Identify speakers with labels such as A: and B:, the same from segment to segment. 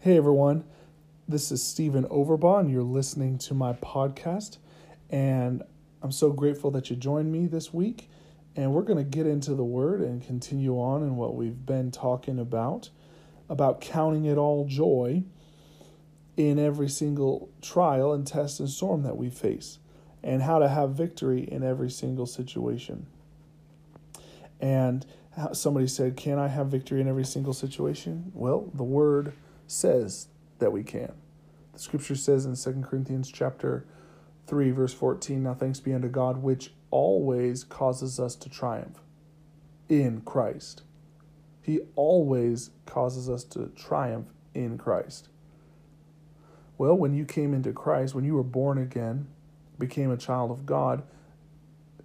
A: Hey everyone, this is Stephen Overbaugh, you're listening to my podcast. And I'm so grateful that you joined me this week. And we're going to get into the Word and continue on in what we've been talking about about counting it all joy in every single trial and test and storm that we face, and how to have victory in every single situation. And somebody said, Can I have victory in every single situation? Well, the Word says that we can. The scripture says in 2 Corinthians chapter 3 verse 14, now thanks be unto God which always causes us to triumph in Christ. He always causes us to triumph in Christ. Well, when you came into Christ, when you were born again, became a child of God,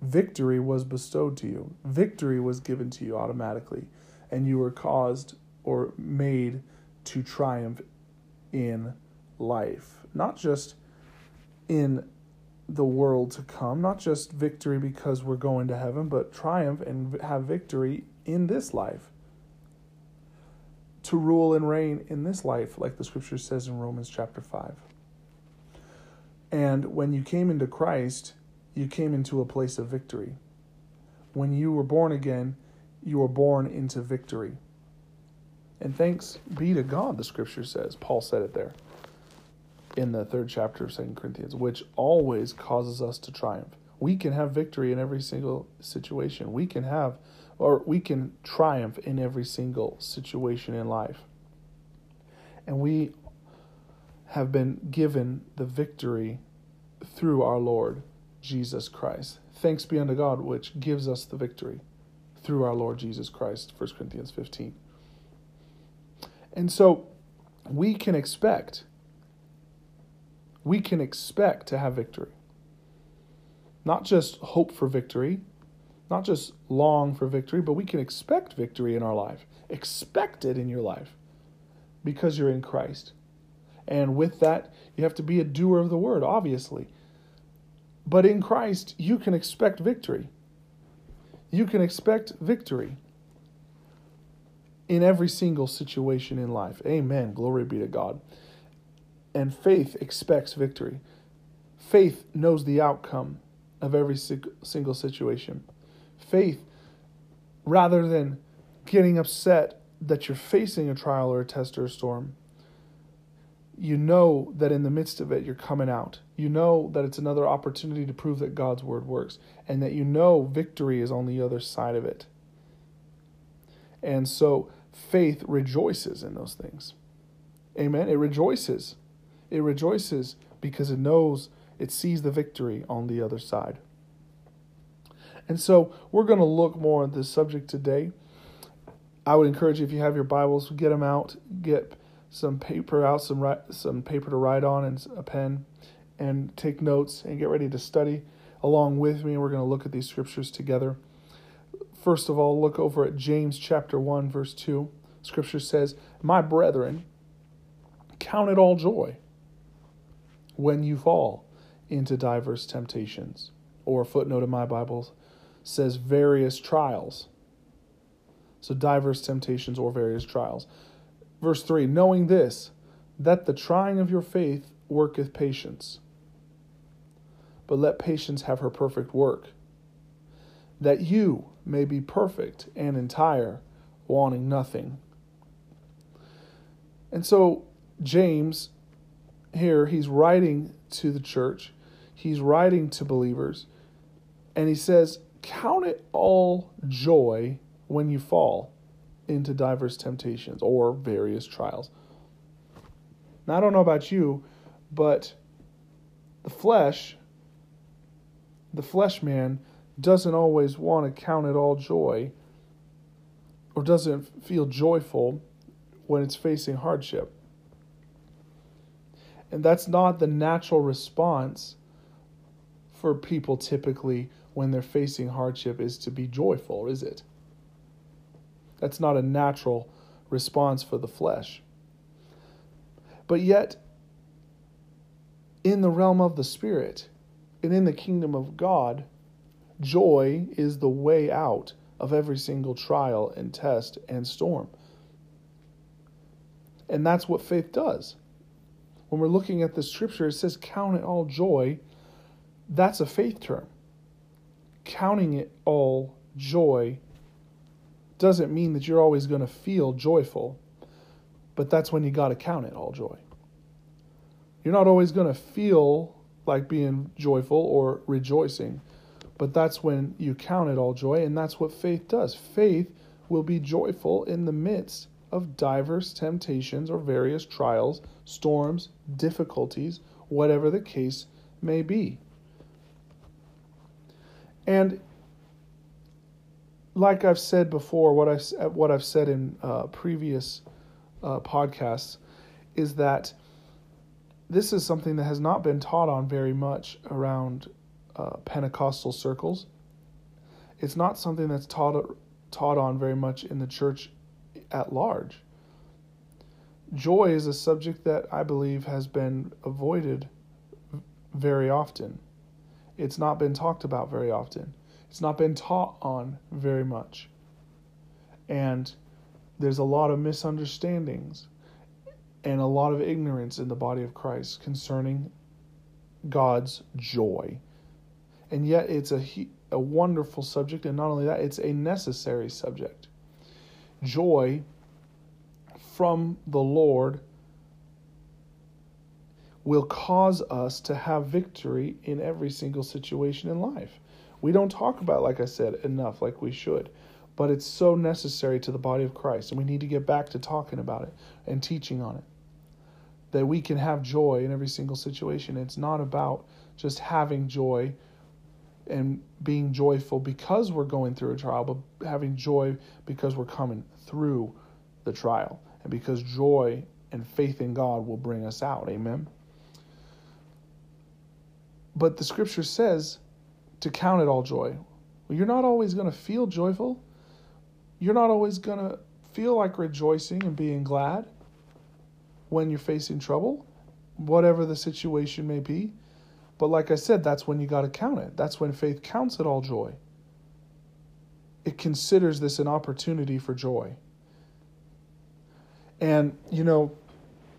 A: victory was bestowed to you. Victory was given to you automatically, and you were caused or made to triumph in life, not just in the world to come, not just victory because we're going to heaven, but triumph and have victory in this life. To rule and reign in this life, like the scripture says in Romans chapter 5. And when you came into Christ, you came into a place of victory. When you were born again, you were born into victory. And thanks be to God, the scripture says. Paul said it there in the third chapter of Second Corinthians, which always causes us to triumph. We can have victory in every single situation. We can have, or we can triumph in every single situation in life. And we have been given the victory through our Lord Jesus Christ. Thanks be unto God, which gives us the victory through our Lord Jesus Christ. 1 Corinthians 15. And so we can expect, we can expect to have victory. Not just hope for victory, not just long for victory, but we can expect victory in our life. Expect it in your life because you're in Christ. And with that, you have to be a doer of the word, obviously. But in Christ, you can expect victory. You can expect victory in every single situation in life. Amen. Glory be to God. And faith expects victory. Faith knows the outcome of every single situation. Faith, rather than getting upset that you're facing a trial or a test or a storm, you know that in the midst of it, you're coming out. You know that it's another opportunity to prove that God's word works, and that you know victory is on the other side of it. And so faith rejoices in those things. Amen. It rejoices. It rejoices because it knows it sees the victory on the other side. And so we're going to look more at this subject today. I would encourage you if you have your Bibles, get them out, get some paper out, some some paper to write on, and a pen, and take notes and get ready to study along with me. We're going to look at these scriptures together. First of all, look over at James chapter 1, verse 2. Scripture says, My brethren, count it all joy when you fall into diverse temptations. Or a footnote in my Bible says various trials. So, diverse temptations or various trials. Verse 3 Knowing this, that the trying of your faith worketh patience. But let patience have her perfect work, that you may be perfect and entire, wanting nothing. And so, James, here, he's writing to the church, he's writing to believers, and he says, Count it all joy when you fall into diverse temptations or various trials. Now, I don't know about you, but the flesh, the flesh man, doesn't always want to count it all joy or doesn't feel joyful when it's facing hardship. And that's not the natural response for people typically when they're facing hardship is to be joyful, is it? That's not a natural response for the flesh. But yet, in the realm of the Spirit and in the kingdom of God, Joy is the way out of every single trial and test and storm. And that's what faith does. When we're looking at the scripture, it says, Count it all joy. That's a faith term. Counting it all joy doesn't mean that you're always going to feel joyful, but that's when you got to count it all joy. You're not always going to feel like being joyful or rejoicing, but that's when you count it all joy, and that's what faith does. Faith will be joyful in the midst of diverse temptations or various trials, storms, difficulties, whatever the case may be. And like I've said before, what I've what I've said in uh, previous uh, podcasts is that this is something that has not been taught on very much around uh, Pentecostal circles. It's not something that's taught taught on very much in the church at large. Joy is a subject that I believe has been avoided very often. It's not been talked about very often. It's not been taught on very much. And there's a lot of misunderstandings and a lot of ignorance in the body of Christ concerning God's joy. And yet it's a a wonderful subject and not only that it's a necessary subject. Joy from the Lord will cause us to have victory in every single situation in life. We don't talk about, like I said, enough like we should, but it's so necessary to the body of Christ, and we need to get back to talking about it and teaching on it. That we can have joy in every single situation. It's not about just having joy and being joyful because we're going through a trial, but having joy because we're coming through the trial and because joy and faith in God will bring us out. Amen. But the scripture says to count it all joy. Well, you're not always going to feel joyful. You're not always going to feel like rejoicing and being glad when you're facing trouble, whatever the situation may be. But like I said, that's when you got to count it. That's when faith counts it all joy. It considers this an opportunity for joy. And, you know,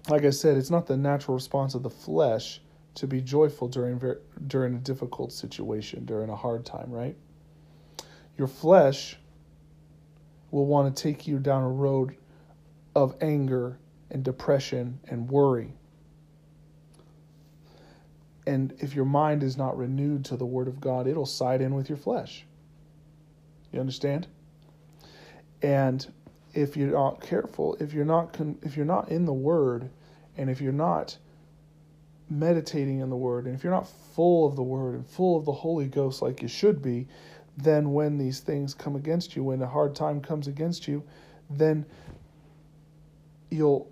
A: like I said, it's not the natural response of the flesh to be joyful during during a difficult situation, during a hard time, right? Your flesh will want to take you down a road of anger and depression and worry. And if your mind is not renewed to the word of God, it'll side in with your flesh. You understand? And if you're not careful, if you're not con- if you're not in the word and if you're not meditating in the word and if you're not full of the word and full of the Holy Ghost like you should be, then when these things come against you, when a hard time comes against you, then you'll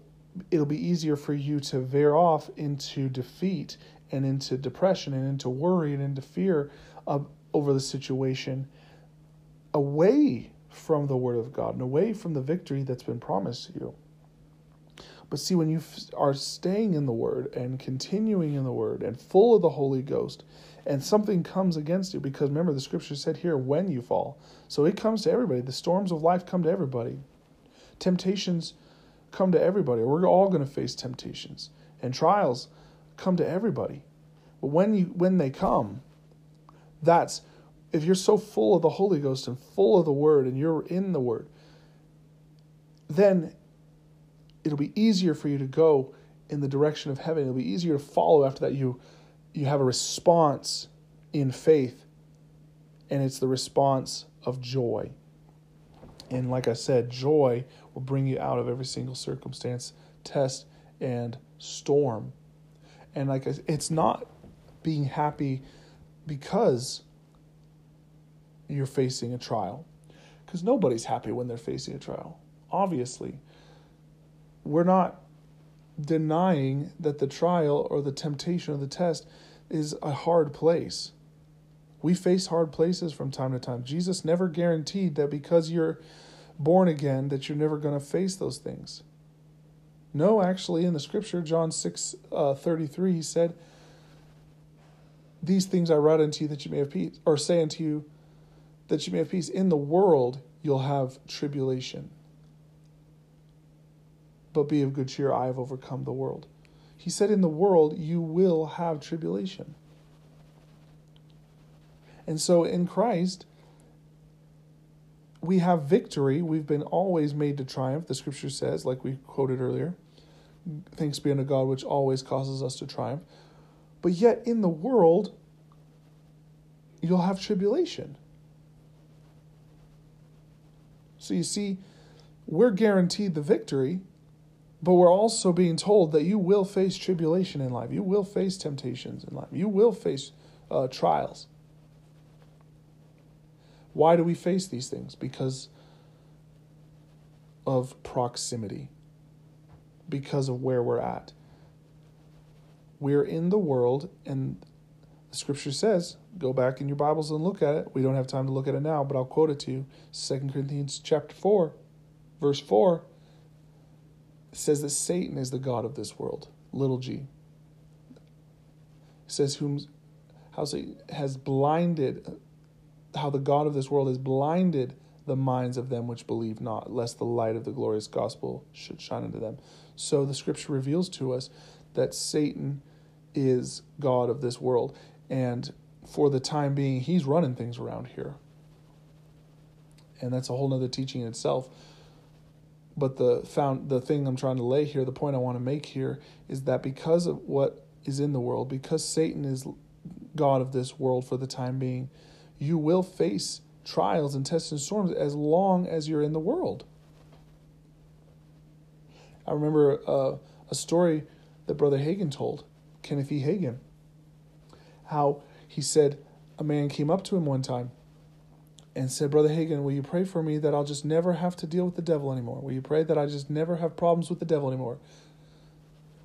A: it'll be easier for you to veer off into defeat and into depression and into worry and into fear of, over the situation away from the Word of God and away from the victory that's been promised to you. But see, when you are staying in the Word and continuing in the Word and full of the Holy Ghost, and something comes against you, because remember, the scripture said here, when you fall. So it comes to everybody. The storms of life come to everybody. Temptations come to everybody. We're all going to face temptations and trials come to everybody. But when you when they come, that's if you're so full of the Holy Ghost and full of the Word and you're in the Word, then it'll be easier for you to go in the direction of heaven. It'll be easier to follow after that. You you have a response in faith, and it's the response of joy. And like I said, joy will bring you out of every single circumstance, test, and storm. And like it's not being happy because you're facing a trial. Because nobody's happy when they're facing a trial. Obviously, we're not denying that the trial or the temptation or the test is a hard place. We face hard places from time to time. Jesus never guaranteed that because you're born again that you're never going to face those things. No, actually, in the scripture, John 6 uh, 33, he said, These things I write unto you that you may have peace, or say unto you that you may have peace. In the world, you'll have tribulation. but be of good cheer, I have overcome the world. He said, In the world you will have tribulation. And so in Christ, we have victory. We've been always made to triumph, the scripture says, like we quoted earlier. Thanks be unto God, which always causes us to triumph. But yet in the world, you'll have tribulation. So you see, we're guaranteed the victory, but we're also being told that you will face tribulation in life. You will face temptations in life. You will face uh, trials. Why do we face these things? Because of proximity, because of where we're at. We're in the world, and the scripture says, go back in your Bibles and look at it. We don't have time to look at it now, but I'll quote it to you. 2 Corinthians chapter 4, verse 4 says that Satan is the God of this world, little g. It says whom how say has blinded how the God of this world has blinded the minds of them which believe not, lest the light of the glorious gospel should shine unto them. So the scripture reveals to us that Satan is God of this world. And for the time being, he's running things around here. And that's a whole nother teaching in itself. But the found the thing I'm trying to lay here, the point I want to make here, is that because of what is in the world, because Satan is God of this world for the time being, you will face trials and tests and storms as long as you're in the world. I remember uh, a story that Brother Hagin told, Kenneth E. Hagin, how he said a man came up to him one time and said, Brother Hagin, will you pray for me that I'll just never have to deal with the devil anymore? Will you pray that I just never have problems with the devil anymore?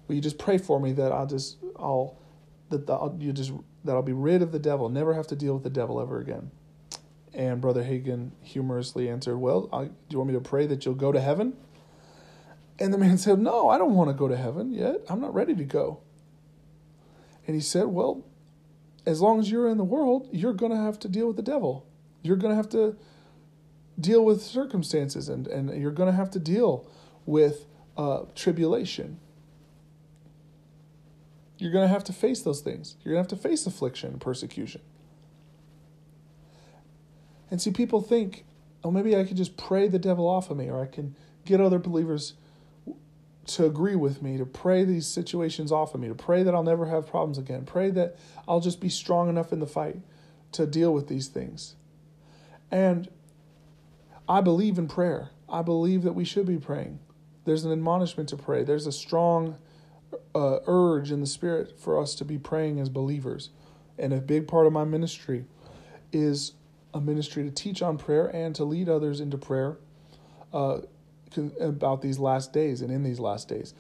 A: Will you just pray for me that I'll just, I'll, that I'll, you just that I'll be rid of the devil, never have to deal with the devil ever again. And Brother Hagin humorously answered, Well, I, do you want me to pray that you'll go to heaven? And the man said, No, I don't want to go to heaven yet. I'm not ready to go. And he said, Well, as long as you're in the world, you're going to have to deal with the devil. You're going to have to deal with circumstances and, and you're going to have to deal with uh, tribulation. You're going to have to face those things. You're going to have to face affliction and persecution. And see, people think, oh, maybe I can just pray the devil off of me, or I can get other believers to agree with me, to pray these situations off of me, to pray that I'll never have problems again, pray that I'll just be strong enough in the fight to deal with these things. And I believe in prayer. I believe that we should be praying. There's an admonishment to pray. There's a strong uh, urge in the spirit for us to be praying as believers. And a big part of my ministry is a ministry to teach on prayer and to lead others into prayer uh, about these last days and in these last days.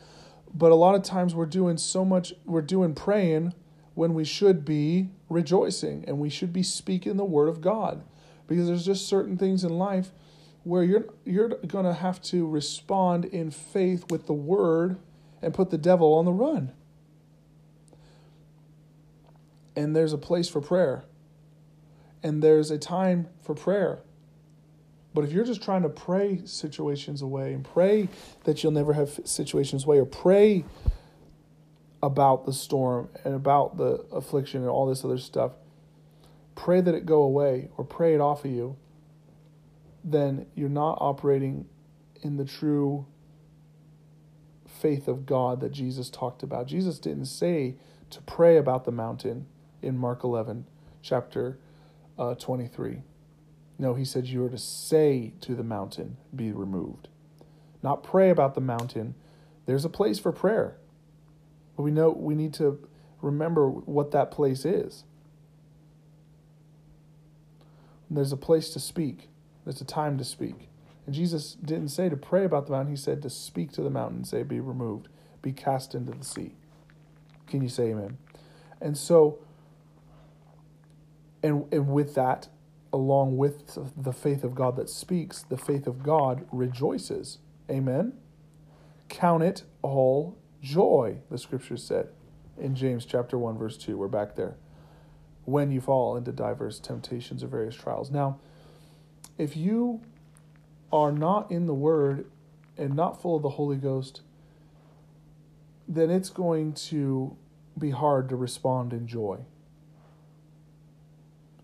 A: But a lot of times we're doing so much, we're doing praying when we should be rejoicing and we should be speaking the word of God. Because there's just certain things in life where you're you're going to have to respond in faith with the word and put the devil on the run. And there's a place for prayer. And there's a time for prayer. But if you're just trying to pray situations away and pray that you'll never have situations away or pray about the storm and about the affliction and all this other stuff, pray that it go away or pray it off of you, then you're not operating in the true faith of God that Jesus talked about. Jesus didn't say to pray about the mountain in Mark 11, chapter uh, 23. No, he said you are to say to the mountain, be removed. Not pray about the mountain. There's a place for prayer. But we know we need to remember what that place is. There's a place to speak. There's a time to speak. And Jesus didn't say to pray about the mountain, he said to speak to the mountain say, Be removed, be cast into the sea. Can you say amen? And so, and, and with that, along with the faith of God that speaks, the faith of God rejoices. Amen? Count it all joy, the scripture said in James chapter 1, verse 2. We're back there. When you fall into diverse temptations or various trials. Now, if you are not in the Word and not full of the Holy Ghost, then it's going to be hard to respond in joy.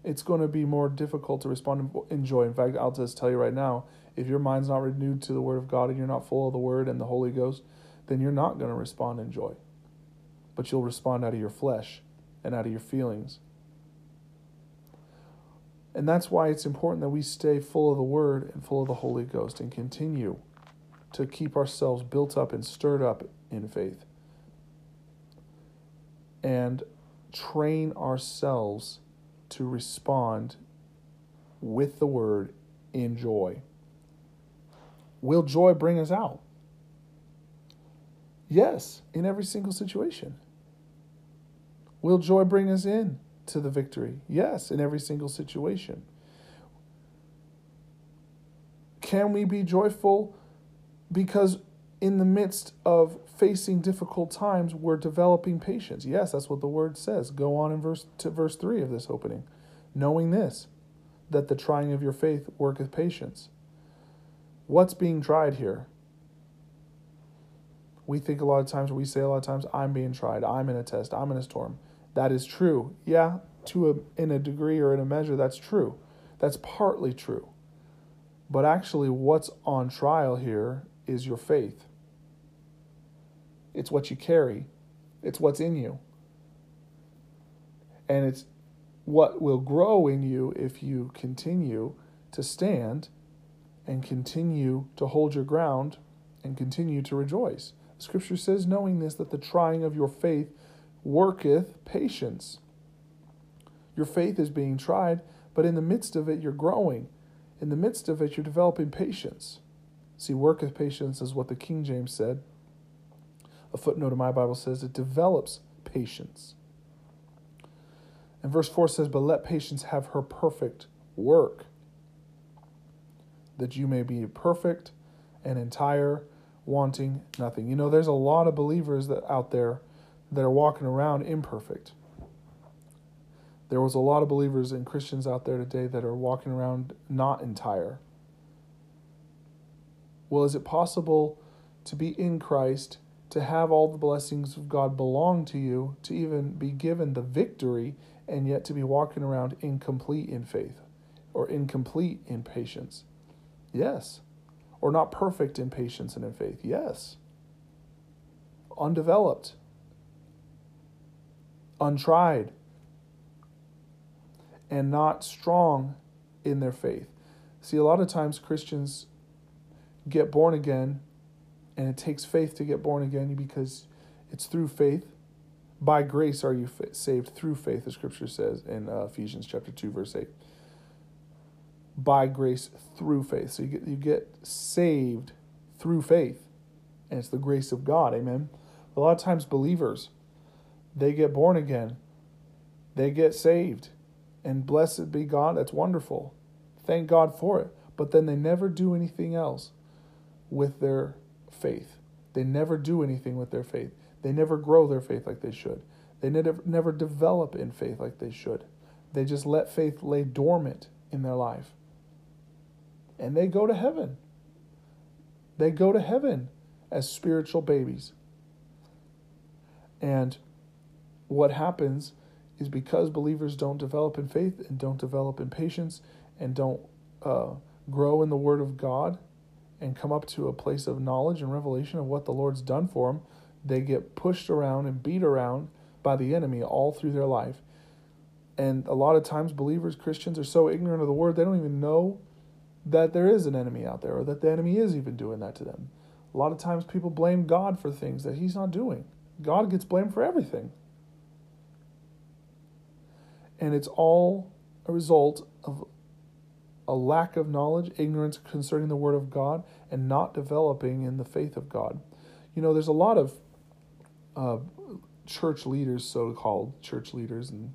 A: It's going to be more difficult to respond in joy. In fact, I'll just tell you right now if your mind's not renewed to the Word of God and you're not full of the Word and the Holy Ghost, then you're not going to respond in joy. But you'll respond out of your flesh and out of your feelings. And that's why it's important that we stay full of the Word and full of the Holy Ghost and continue to keep ourselves built up and stirred up in faith. And train ourselves to respond with the Word in joy. Will joy bring us out? Yes, in every single situation. Will joy bring us in to the victory? Yes, in every single situation. Can we be joyful because in the midst of facing difficult times, we're developing patience? Yes, that's what the word says. Go on in verse to verse 3 of this opening. Knowing this, that the trying of your faith worketh patience. What's being tried here? We think a lot of times, we say a lot of times, I'm being tried, I'm in a test, I'm in a storm. That is true. Yeah, to a, in a degree or in a measure, that's true. That's partly true. But actually, what's on trial here is your faith. It's what you carry, it's what's in you. And it's what will grow in you if you continue to stand and continue to hold your ground and continue to rejoice. Scripture says, knowing this, that the trying of your faith worketh patience. Your faith is being tried, but in the midst of it, you're growing. In the midst of it, you're developing patience. See, worketh patience is what the King James said. A footnote in my Bible says it develops patience. And verse 4 says, But let patience have her perfect work, that you may be perfect and entire, wanting nothing. You know, there's a lot of believers that out there that are walking around imperfect. There was a lot of believers and Christians out there today that are walking around not entire. Well, is it possible to be in Christ, to have all the blessings of God belong to you, to even be given the victory, and yet to be walking around incomplete in faith or incomplete in patience? Yes or not perfect in patience and in faith? Yes. Undeveloped, untried, and not strong in their faith. See, a lot of times Christians get born again, and it takes faith to get born again because it's through faith. By grace are you saved through faith, the scripture says in uh, Ephesians chapter 2, verse 8 by grace through faith. So you get you get saved through faith. And it's the grace of God. Amen. A lot of times believers they get born again. They get saved. And blessed be God, that's wonderful. Thank God for it. But then they never do anything else with their faith. They never do anything with their faith. They never grow their faith like they should. They never, never develop in faith like they should. They just let faith lay dormant in their life and they go to heaven. They go to heaven as spiritual babies. And what happens is because believers don't develop in faith and don't develop in patience and don't uh, grow in the Word of God and come up to a place of knowledge and revelation of what the Lord's done for them, they get pushed around and beat around by the enemy all through their life. And a lot of times, believers, Christians, are so ignorant of the Word, they don't even know that there is an enemy out there or that the enemy is even doing that to them. A lot of times people blame God for things that he's not doing. God gets blamed for everything. And it's all a result of a lack of knowledge, ignorance concerning the Word of God, and not developing in the faith of God. You know, there's a lot of uh, church leaders, so called church leaders, and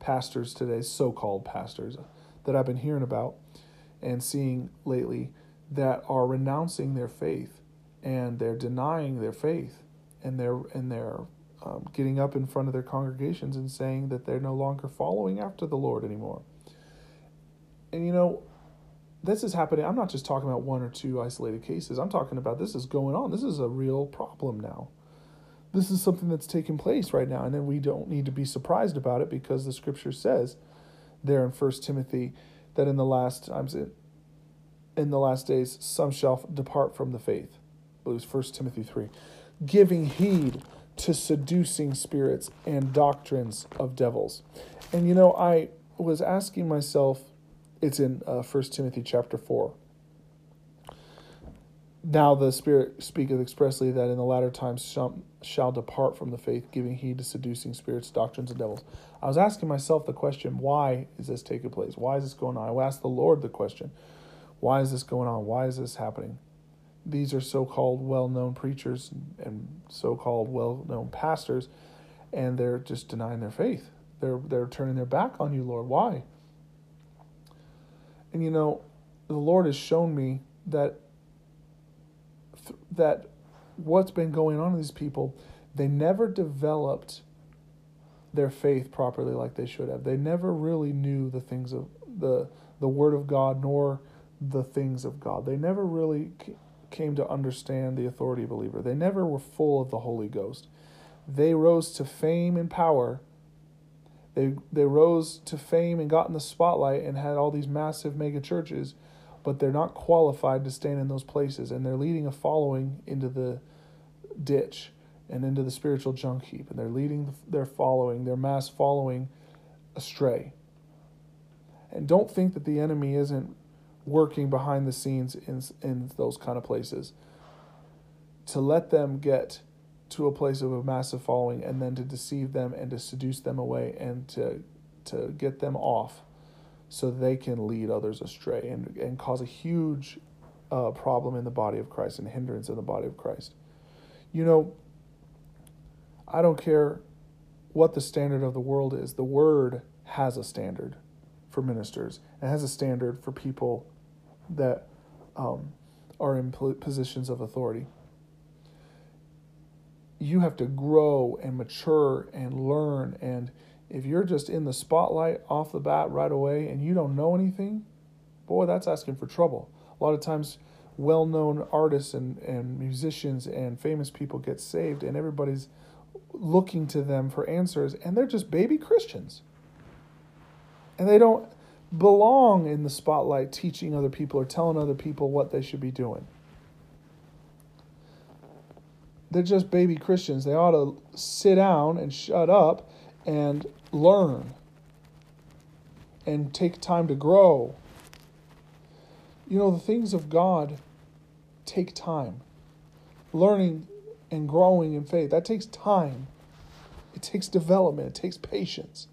A: pastors today, so called pastors, that I've been hearing about and seeing lately that are renouncing their faith and they're denying their faith and they're and they're um, getting up in front of their congregations and saying that they're no longer following after the Lord anymore. And you know, this is happening. I'm not just talking about one or two isolated cases. I'm talking about this is going on. This is a real problem now. this is something that's taking place right now, and then we don't need to be surprised about it because the scripture says there in First Timothy that in the last times in the last days some shall depart from the faith. It was First Timothy three, giving heed to seducing spirits and doctrines of devils. And you know, I was asking myself, it's in uh, First Timothy chapter four. Now the Spirit speaketh expressly that in the latter times some shall depart from the faith, giving heed to seducing spirits, doctrines, and devils. I was asking myself the question, why is this taking place? Why is this going on? I asked the Lord the question, why is this going on? Why is this happening? These are so called well known preachers and so called well known pastors, and they're just denying their faith. They're, they're turning their back on you, Lord. Why? And you know, the Lord has shown me that that what's been going on in these people, they never developed their faith properly like they should have. They never really knew the things of the the word of God nor the things of God. They never really came to understand the authority believer. They never were full of the Holy Ghost. They rose to fame and power. They they rose to fame and got in the spotlight and had all these massive mega churches but they're not qualified to stand in those places, and they're leading a following into the ditch and into the spiritual junk heap, and they're leading their following, their mass following, astray. And don't think that the enemy isn't working behind the scenes in in those kind of places to let them get to a place of a massive following and then to deceive them and to seduce them away and to to get them off so they can lead others astray and, and cause a huge uh, problem in the body of Christ and hindrance in the body of Christ. You know, I don't care what the standard of the world is, the word has a standard for ministers and has a standard for people that um, are in positions of authority. You have to grow and mature and learn and if you're just in the spotlight off the bat right away and you don't know anything, boy, that's asking for trouble. A lot of times, well known artists and, and musicians and famous people get saved, and everybody's looking to them for answers, and they're just baby Christians. And they don't belong in the spotlight teaching other people or telling other people what they should be doing. They're just baby Christians. They ought to sit down and shut up and learn and take time to grow. You know, the things of God take time. Learning and growing in faith, that takes time. It takes development, it takes patience.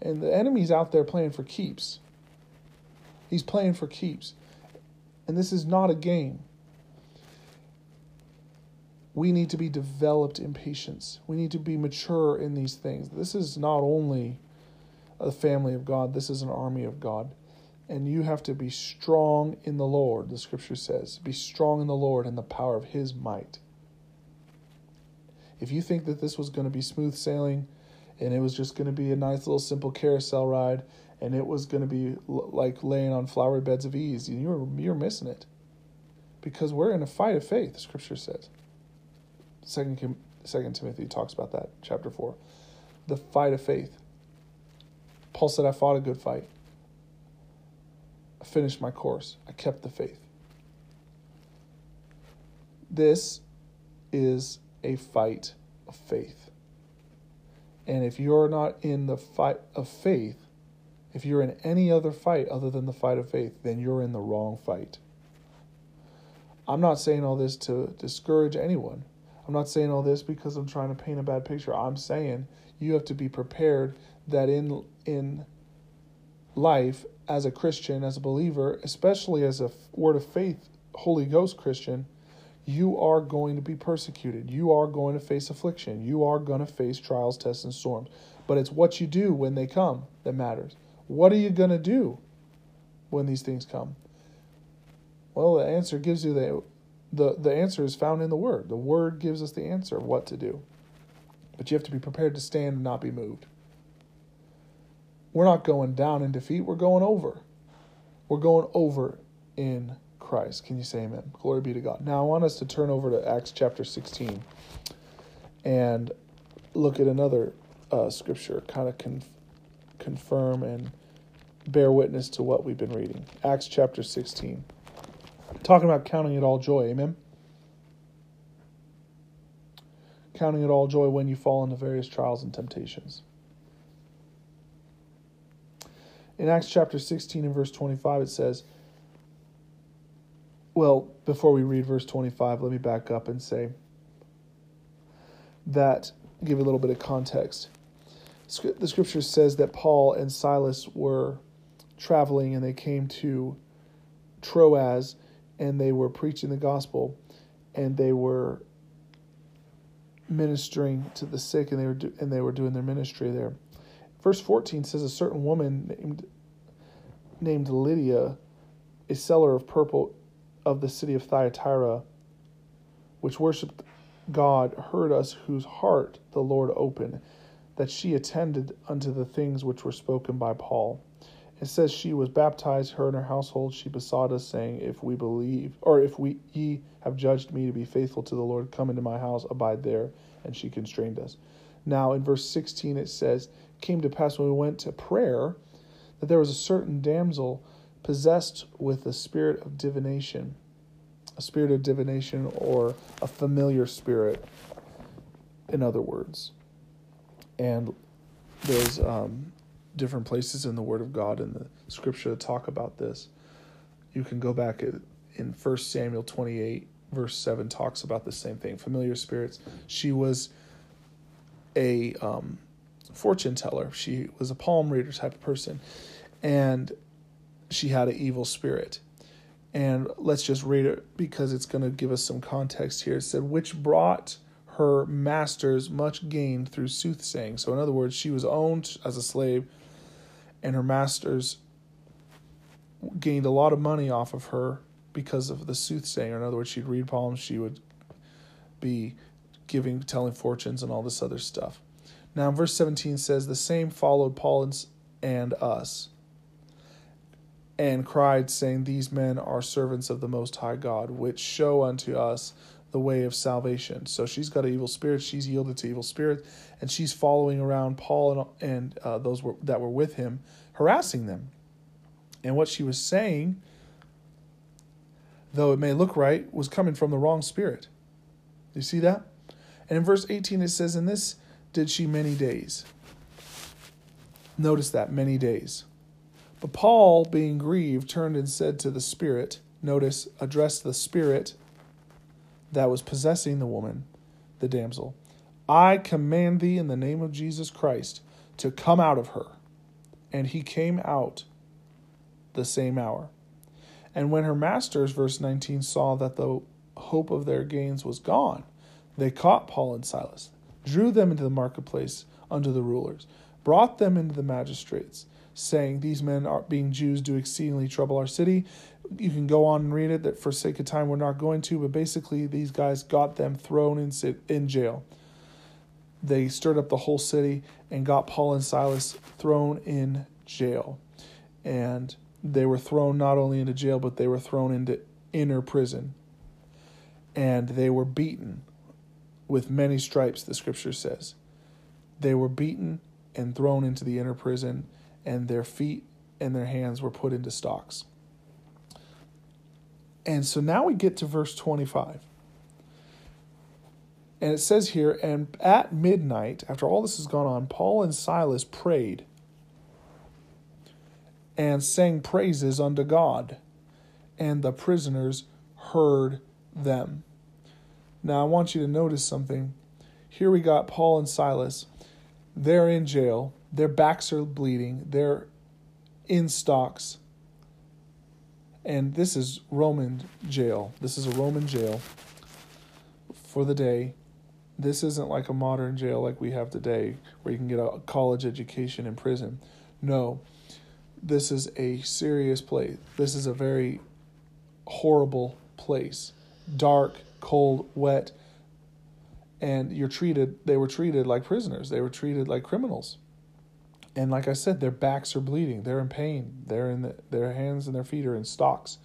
A: And the enemy's out there playing for keeps. He's playing for keeps. And this is not a game we need to be developed in patience. We need to be mature in these things. This is not only a family of God, this is an army of God. And you have to be strong in the Lord, the scripture says. Be strong in the Lord and the power of his might. If you think that this was going to be smooth sailing and it was just going to be a nice little simple carousel ride and it was going to be like laying on flowery beds of ease, you're, you're missing it. Because we're in a fight of faith, the scripture says. Second, Second Timothy talks about that, chapter 4. The fight of faith. Paul said, I fought a good fight. I finished my course. I kept the faith. This is a fight of faith. And if you're not in the fight of faith, if you're in any other fight other than the fight of faith, then you're in the wrong fight. I'm not saying all this to discourage anyone. I'm not saying all this because I'm trying to paint a bad picture. I'm saying you have to be prepared that in in life as a Christian, as a believer, especially as a word of faith Holy Ghost Christian, you are going to be persecuted. You are going to face affliction. You are going to face trials, tests, and storms. But it's what you do when they come that matters. What are you going to do when these things come? Well, the answer gives you the the, the answer is found in the Word. The Word gives us the answer of what to do. But you have to be prepared to stand and not be moved. We're not going down in defeat, we're going over. We're going over in Christ. Can you say amen? Glory be to God. Now I want us to turn over to Acts chapter 16. and look at another uh, scripture, kind of conf- confirm and bear witness to what we've been reading. Acts chapter 16. Talking about counting it all joy, amen? Counting it all joy when you fall into various trials and temptations. In Acts chapter 16 and verse 25, it says, well, before we read verse 25, let me back up and say that, give a little bit of context. The scripture says that Paul and Silas were traveling and they came to Troas and they were preaching the gospel and they were ministering to the sick and they were do, and they were doing their ministry there. Verse 14 says a certain woman named named Lydia, a seller of purple of the city of Thyatira, which worshipped God, heard us whose heart the Lord opened, that she attended unto the things which were spoken by Paul. It says she was baptized, her and her household. She besought us, saying, If we believe, or if we ye have judged me to be faithful to the Lord, come into my house, abide there. And she constrained us. Now, in verse 16, it says, Came to pass when we went to prayer that there was a certain damsel possessed with a spirit of divination, a spirit of divination, or a familiar spirit, in other words. And there's um, different places in the Word of God in the Scripture that talk about this. You can go back in First Samuel 28, verse 7, talks about the same thing. Familiar spirits. She was a um, fortune teller, she was a palm reader type of person, and she had an evil spirit. And let's just read it because it's going to give us some context here. It said, which brought her masters much gain through soothsaying. So, in other words, she was owned as a slave and her masters gained a lot of money off of her because of the soothsayer. In other words, she'd read palms, she would be giving, telling fortunes, and all this other stuff. Now, verse 17 says, The same followed Paul and us, and cried, saying, These men are servants of the Most High God, which show unto us the way of salvation. So she's got an evil spirit. She's yielded to evil spirit, and she's following around Paul and, and uh, those were, that were with him, harassing them. And what she was saying, though it may look right, was coming from the wrong spirit. You see that? And in verse 18 it says, "In this did she many days." Notice that many days. But Paul, being grieved, turned and said to the spirit, notice, addressed the spirit that was possessing the woman, the damsel, I command thee in the name of Jesus Christ to come out of her. And he came out the same hour. And when her masters, verse 19, saw that the hope of their gains was gone, they caught Paul and Silas, drew them into the marketplace unto the rulers, brought them into the magistrates, saying, These men, are, being Jews, do exceedingly trouble our city you can go on and read it. That for sake of time, we're not going to. But basically, these guys got them thrown in in jail. They stirred up the whole city and got Paul and Silas thrown in jail, and they were thrown not only into jail, but they were thrown into inner prison, and they were beaten with many stripes. The Scripture says they were beaten and thrown into the inner prison, and their feet and their hands were put into stocks. And so now we get to verse 25. And it says here, and at midnight, after all this has gone on, Paul and Silas prayed and sang praises unto God, and the prisoners heard them. Now I want you to notice something. Here we got Paul and Silas. They're in jail, their backs are bleeding, they're in stocks and this is Roman jail. This is a Roman jail for the day. This isn't like a modern jail like we have today where you can get a college education in prison. No, this is a serious place. This is a very horrible place. Dark, cold, wet, and you're treated, they were treated like prisoners, they were treated like criminals. And like I said, their backs are bleeding. They're in pain. They're in the, their hands and their feet are in stocks.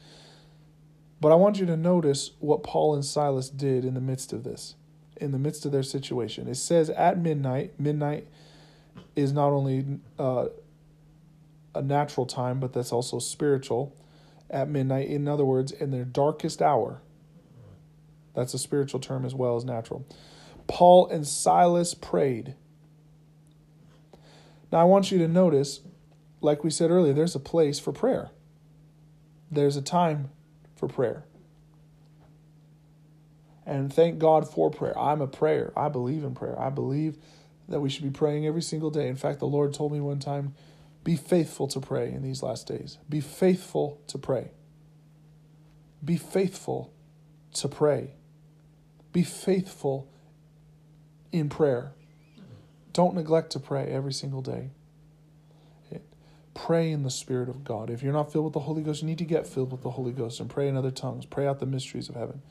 A: But I want you to notice what Paul and Silas did in the midst of this. in the midst of their situation. It says at midnight, midnight is not only uh, a natural time, but that's also spiritual. At midnight, in other words, in their darkest hour. That's a spiritual term as well as natural. Paul and Silas prayed. Now, I want you to notice, like we said earlier, there's a place for prayer, there's a time for prayer. And thank God for prayer. I'm a prayer. I believe in prayer. I believe that we should be praying every single day. In fact, the Lord told me one time, be faithful to pray in these last days. Be faithful to pray. Be faithful to pray. Be faithful in prayer. Don't neglect to pray every single day. Pray in the Spirit of God. If you're not filled with the Holy Ghost, you need to get filled with the Holy Ghost and pray in other tongues. Pray out the mysteries of heaven.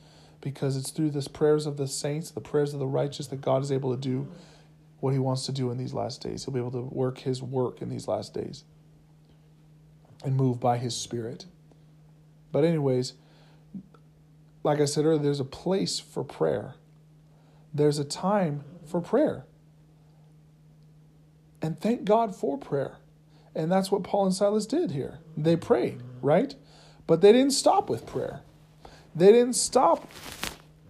A: Because it's through the prayers of the saints, the prayers of the righteous, that God is able to do what He wants to do in these last days. He'll be able to work His work in these last days and move by His Spirit. But, anyways, like I said earlier, there's a place for prayer, there's a time for prayer. And thank God for prayer. And that's what Paul and Silas did here. They prayed, right? But they didn't stop with prayer. They didn't stop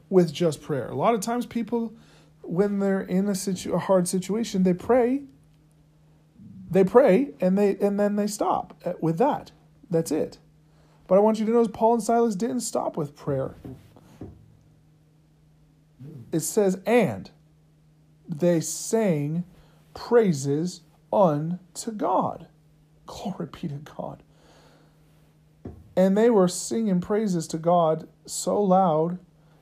A: with just prayer. A lot of times people when they're in a, situ- a hard situation, they pray. They pray and they and then they stop with that. That's it. But I want you to notice Paul and Silas didn't stop with prayer. It says, and they sang praises unto God. Glory be to God. And they were singing praises to God so loud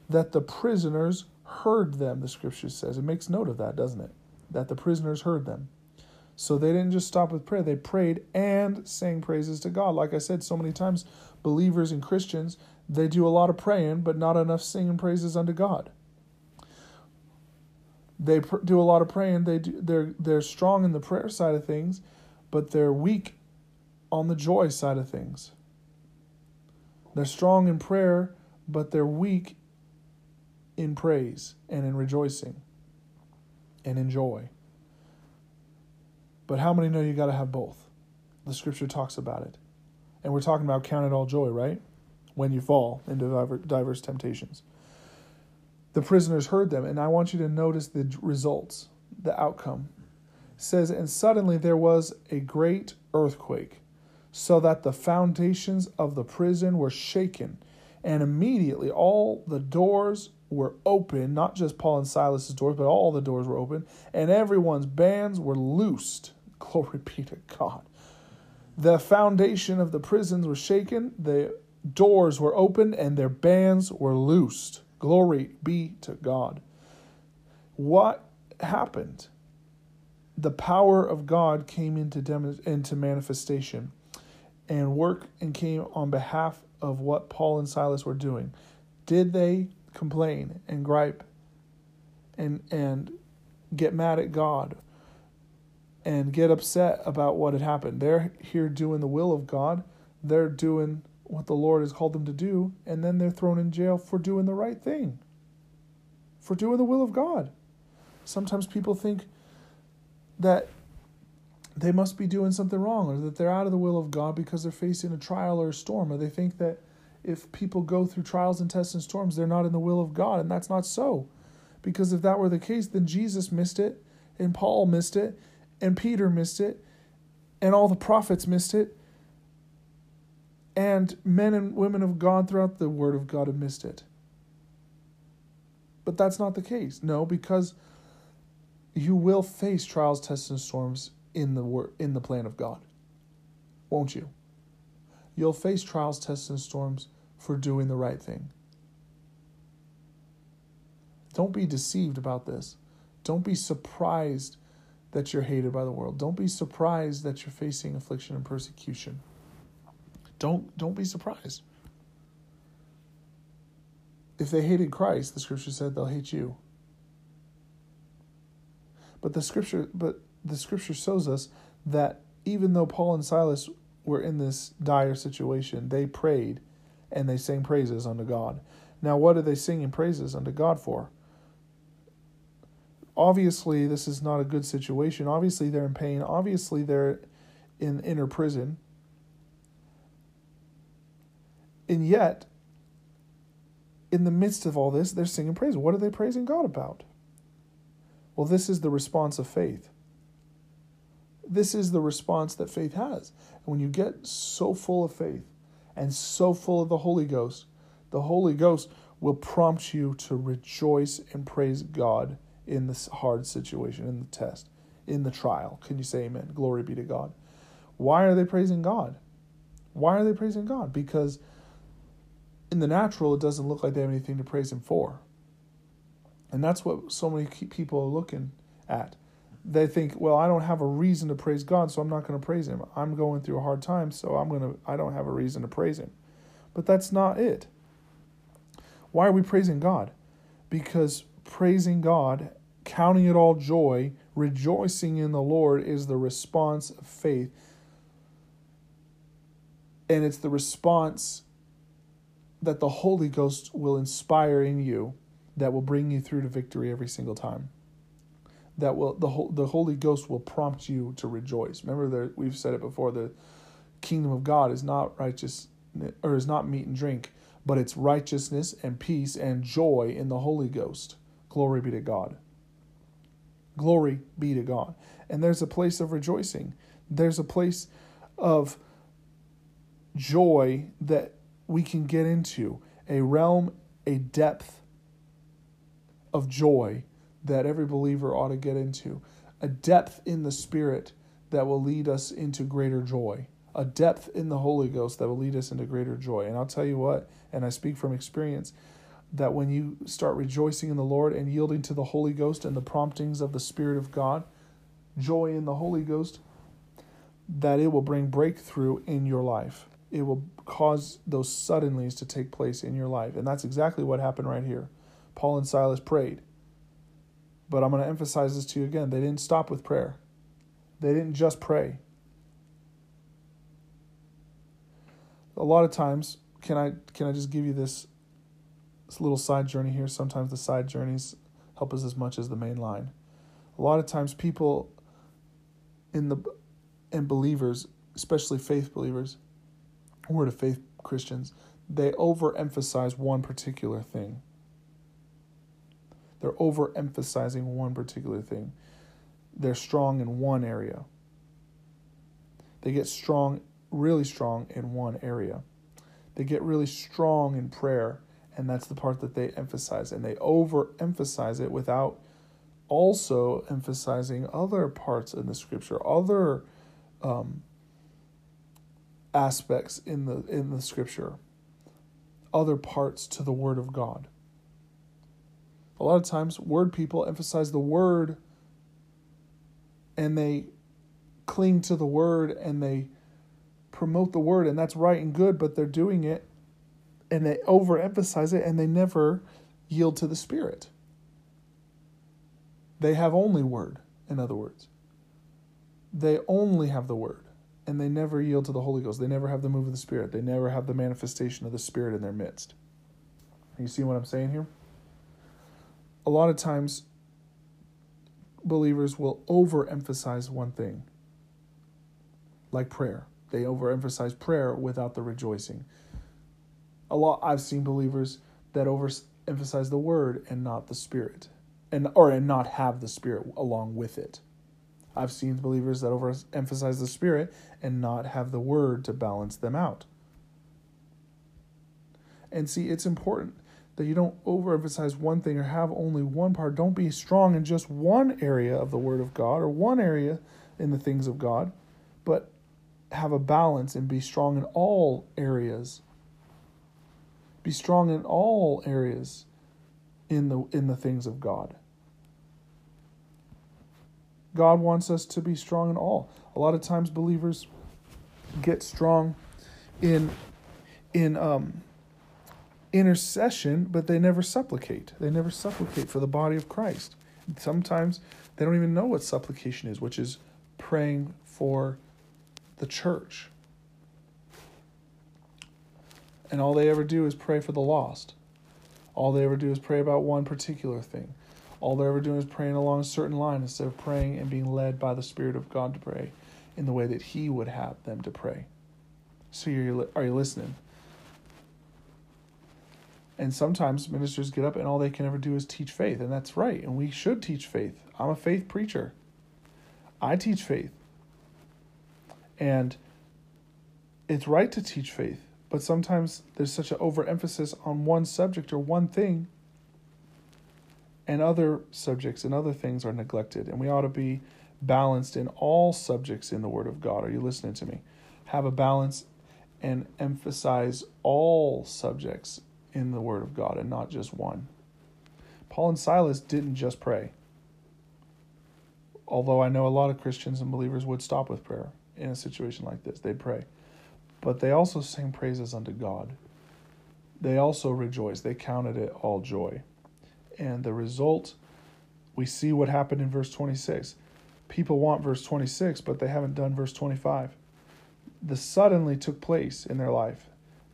A: that the prisoners heard them, the scripture says. It makes note of that, doesn't it? That the prisoners heard them. So they didn't just stop with prayer, they prayed and sang praises to God. Like I said so many times, believers and Christians, they do a lot of praying, but not enough singing praises unto God. They pr- do a lot of praying. They do, they're they're strong in the prayer side of things, but they're weak on the joy side of things. They're strong in prayer, but they're weak in praise and in rejoicing and in joy. But how many know you got to have both? The scripture talks about it. And we're talking about count it all joy, right? When you fall into diverse temptations. The prisoners heard them, and I want you to notice the results, the outcome. It says, And suddenly there was a great earthquake, so that the foundations of the prison were shaken, and immediately all the doors were open, not just Paul and Silas's doors, but all the doors were open, and everyone's bands were loosed. Glory be to God. The foundation of the prisons was shaken, the doors were opened, and their bands were loosed. Glory be to God. What happened? The power of God came into dem- into manifestation and work and came on behalf of what Paul and Silas were doing. Did they complain and gripe and and get mad at God and get upset about what had happened. They're here doing the will of God. They're doing what the Lord has called them to do, and then they're thrown in jail for doing the right thing. For doing the will of God. Sometimes people think that they must be doing something wrong or that they're out of the will of God because they're facing a trial or a storm, or they think that if people go through trials and tests and storms, they're not in the will of God. And that's not so. Because if that were the case, then Jesus missed it, and Paul missed it, and Peter missed it, and all the prophets missed it, and men and women of God throughout the Word of God have missed it. But that's not the case. No, because you will face trials, tests, and storms in the word, in the plan of God, won't you? You'll face trials, tests, and storms for doing the right thing. Don't be deceived about this. Don't be surprised that you're hated by the world. Don't be surprised that you're facing affliction and persecution. Don't don't be surprised. If they hated Christ, the scripture said they'll hate you. But the scripture but the scripture shows us that even though Paul and Silas were in this dire situation, they prayed and they sang praises unto God. Now, what are they singing praises unto God for? Obviously, this is not a good situation. Obviously, they're in pain. Obviously, they're in inner prison. And yet, in the midst of all this, they're singing praise. What are they praising God about? Well, this is the response of faith. This is the response that faith has. And when you get so full of faith and so full of the Holy Ghost, the Holy Ghost will prompt you to rejoice and praise God in this hard situation, in the test, in the trial. Can you say amen? Glory be to God. Why are they praising God? Why are they praising God? Because in the natural, it doesn't look like they have anything to praise Him for. And that's what so many people are looking at. They think, well, I don't have a reason to praise God, so I'm not going to praise Him. I'm going through a hard time, so I'm going to. I don't have a reason to praise Him. But that's not it. Why are we praising God? Because praising God, counting it all joy, rejoicing in the Lord is the response of faith. And it's the response that the Holy Ghost will inspire in you that will bring you through to victory every single time. That will the the Holy Ghost will prompt you to rejoice. Remember that we've said it before the kingdom of God is not righteous or is not meat and drink, but it's righteousness and peace and joy in the Holy Ghost. Glory be to God. Glory be to God. And there's a place of rejoicing. There's a place of joy that we can get into, a realm, a depth of joy that every believer ought to get into, a depth in the Spirit that will lead us into greater joy, a depth in the Holy Ghost that will lead us into greater joy. And I'll tell you what, and I speak from experience, that when you start rejoicing in the Lord and yielding to the Holy Ghost and the promptings of the Spirit of God, joy in the Holy Ghost, that it will bring breakthrough in your life. It will cause those suddenlies to take place in your life. And that's exactly what happened right here. Paul and Silas prayed. But I'm going to emphasize this to you again. They didn't stop with prayer, they didn't just pray. A lot of times, can I can I just give you this, this little side journey here? Sometimes the side journeys help us as much as the main line. A lot of times people in the and believers, especially faith believers, word of faith Christians, they overemphasize one particular thing. They're overemphasizing one particular thing. They're strong in one area. They get strong, really strong in one area. They get really strong in prayer, and that's the part that they emphasize. And they overemphasize it without also emphasizing other parts in the scripture, other um, aspects in the in the scripture, other parts to the word of God. A lot of times word people emphasize the word and they cling to the word and they promote the word and that's right and good but they're doing it and they overemphasize it and they never yield to the spirit. They have only word in other words. They only have the word and they never yield to the holy ghost they never have the move of the spirit they never have the manifestation of the spirit in their midst you see what i'm saying here a lot of times believers will overemphasize one thing, like prayer. They overemphasize prayer without the rejoicing. A lot I've seen believers that overemphasize the word and not the spirit, and or and not have the spirit along with it. I've seen believers that overemphasize the spirit and not have the word to balance them out. And see, it's important that you don't overemphasize one thing or have only one part. Don't be strong in just one area of the Word of God or one area in the things of God, but have a balance and be strong in all areas. Be strong in all areas in the in the things of God. God wants us to be strong in all. A lot of times believers get strong in in um intercession, but they never supplicate. They never supplicate for the body of Christ. Sometimes they don't even know what supplication is, which is praying for the church. And all they ever do is pray for the lost. All they ever do is pray about one particular thing. All they're ever doing is praying along a certain line instead of praying and being led by the Spirit of God to pray in the way that He would have them to pray. So, you're, are you listening? And sometimes ministers get up and all they can ever do is teach faith, and that's right, and we should teach faith. I'm a faith preacher. I teach faith. And it's right to teach faith, but sometimes there's such an overemphasis on one subject or one thing, and other subjects and other things are neglected. And we ought to be balanced in all subjects in the Word of God. Are you listening to me? Have a balance and emphasize all subjects in the Word of God and not just one. Paul and Silas didn't just pray. Although I know a lot of Christians and believers would stop with prayer in a situation like this, they'd pray. But they also sang praises unto God. They also rejoiced. They counted it all joy. And the result, we see what happened in verse 26. People want verse 26, but they haven't done verse 25. The suddenly took place in their life.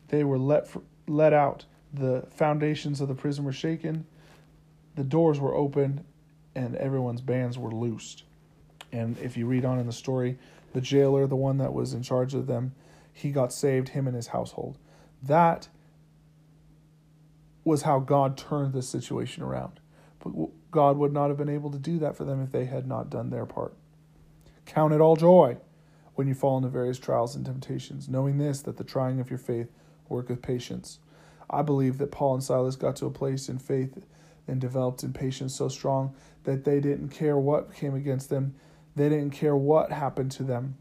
A: They were let, let out the foundations of the prison were shaken, the doors were opened, and everyone's bands were loosed. And if you read on in the story, the jailer, the one that was in charge of them, he got saved, him and his household. That was how God turned the situation around. But God would not have been able to do that for them if they had not done their part. Count it all joy when you fall into various trials and temptations, knowing this, that the trying of your faith worketh patience. I believe that Paul and Silas got to a place in faith and developed in patience so strong that they didn't care what came against them. They didn't care what happened to them.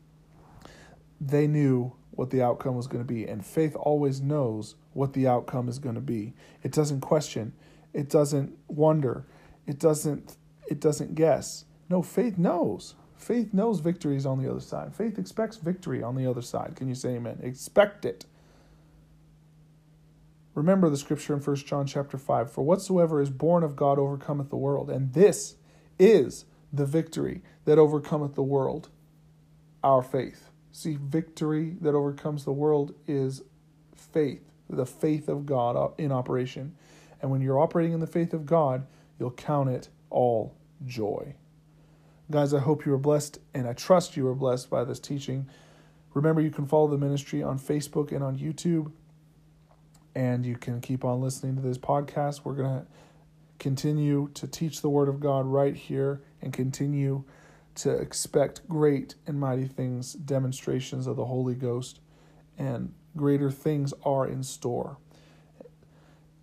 A: They knew what the outcome was going to be. And faith always knows what the outcome is going to be. It doesn't question. It doesn't wonder. It doesn't it doesn't guess. No, faith knows. Faith knows victory is on the other side. Faith expects victory on the other side. Can you say amen? Expect it. Remember the scripture in 1 John chapter 5 For whatsoever is born of God overcometh the world, and this is the victory that overcometh the world, our faith. See, victory that overcomes the world is faith, the faith of God in operation. And when you're operating in the faith of God, you'll count it all joy. Guys, I hope you were blessed, and I trust you were blessed by this teaching. Remember, you can follow the ministry on Facebook and on YouTube and you can keep on listening to this podcast. We're going to continue to teach the Word of God right here and continue to expect great and mighty things, demonstrations of the Holy Ghost, and greater things are in store.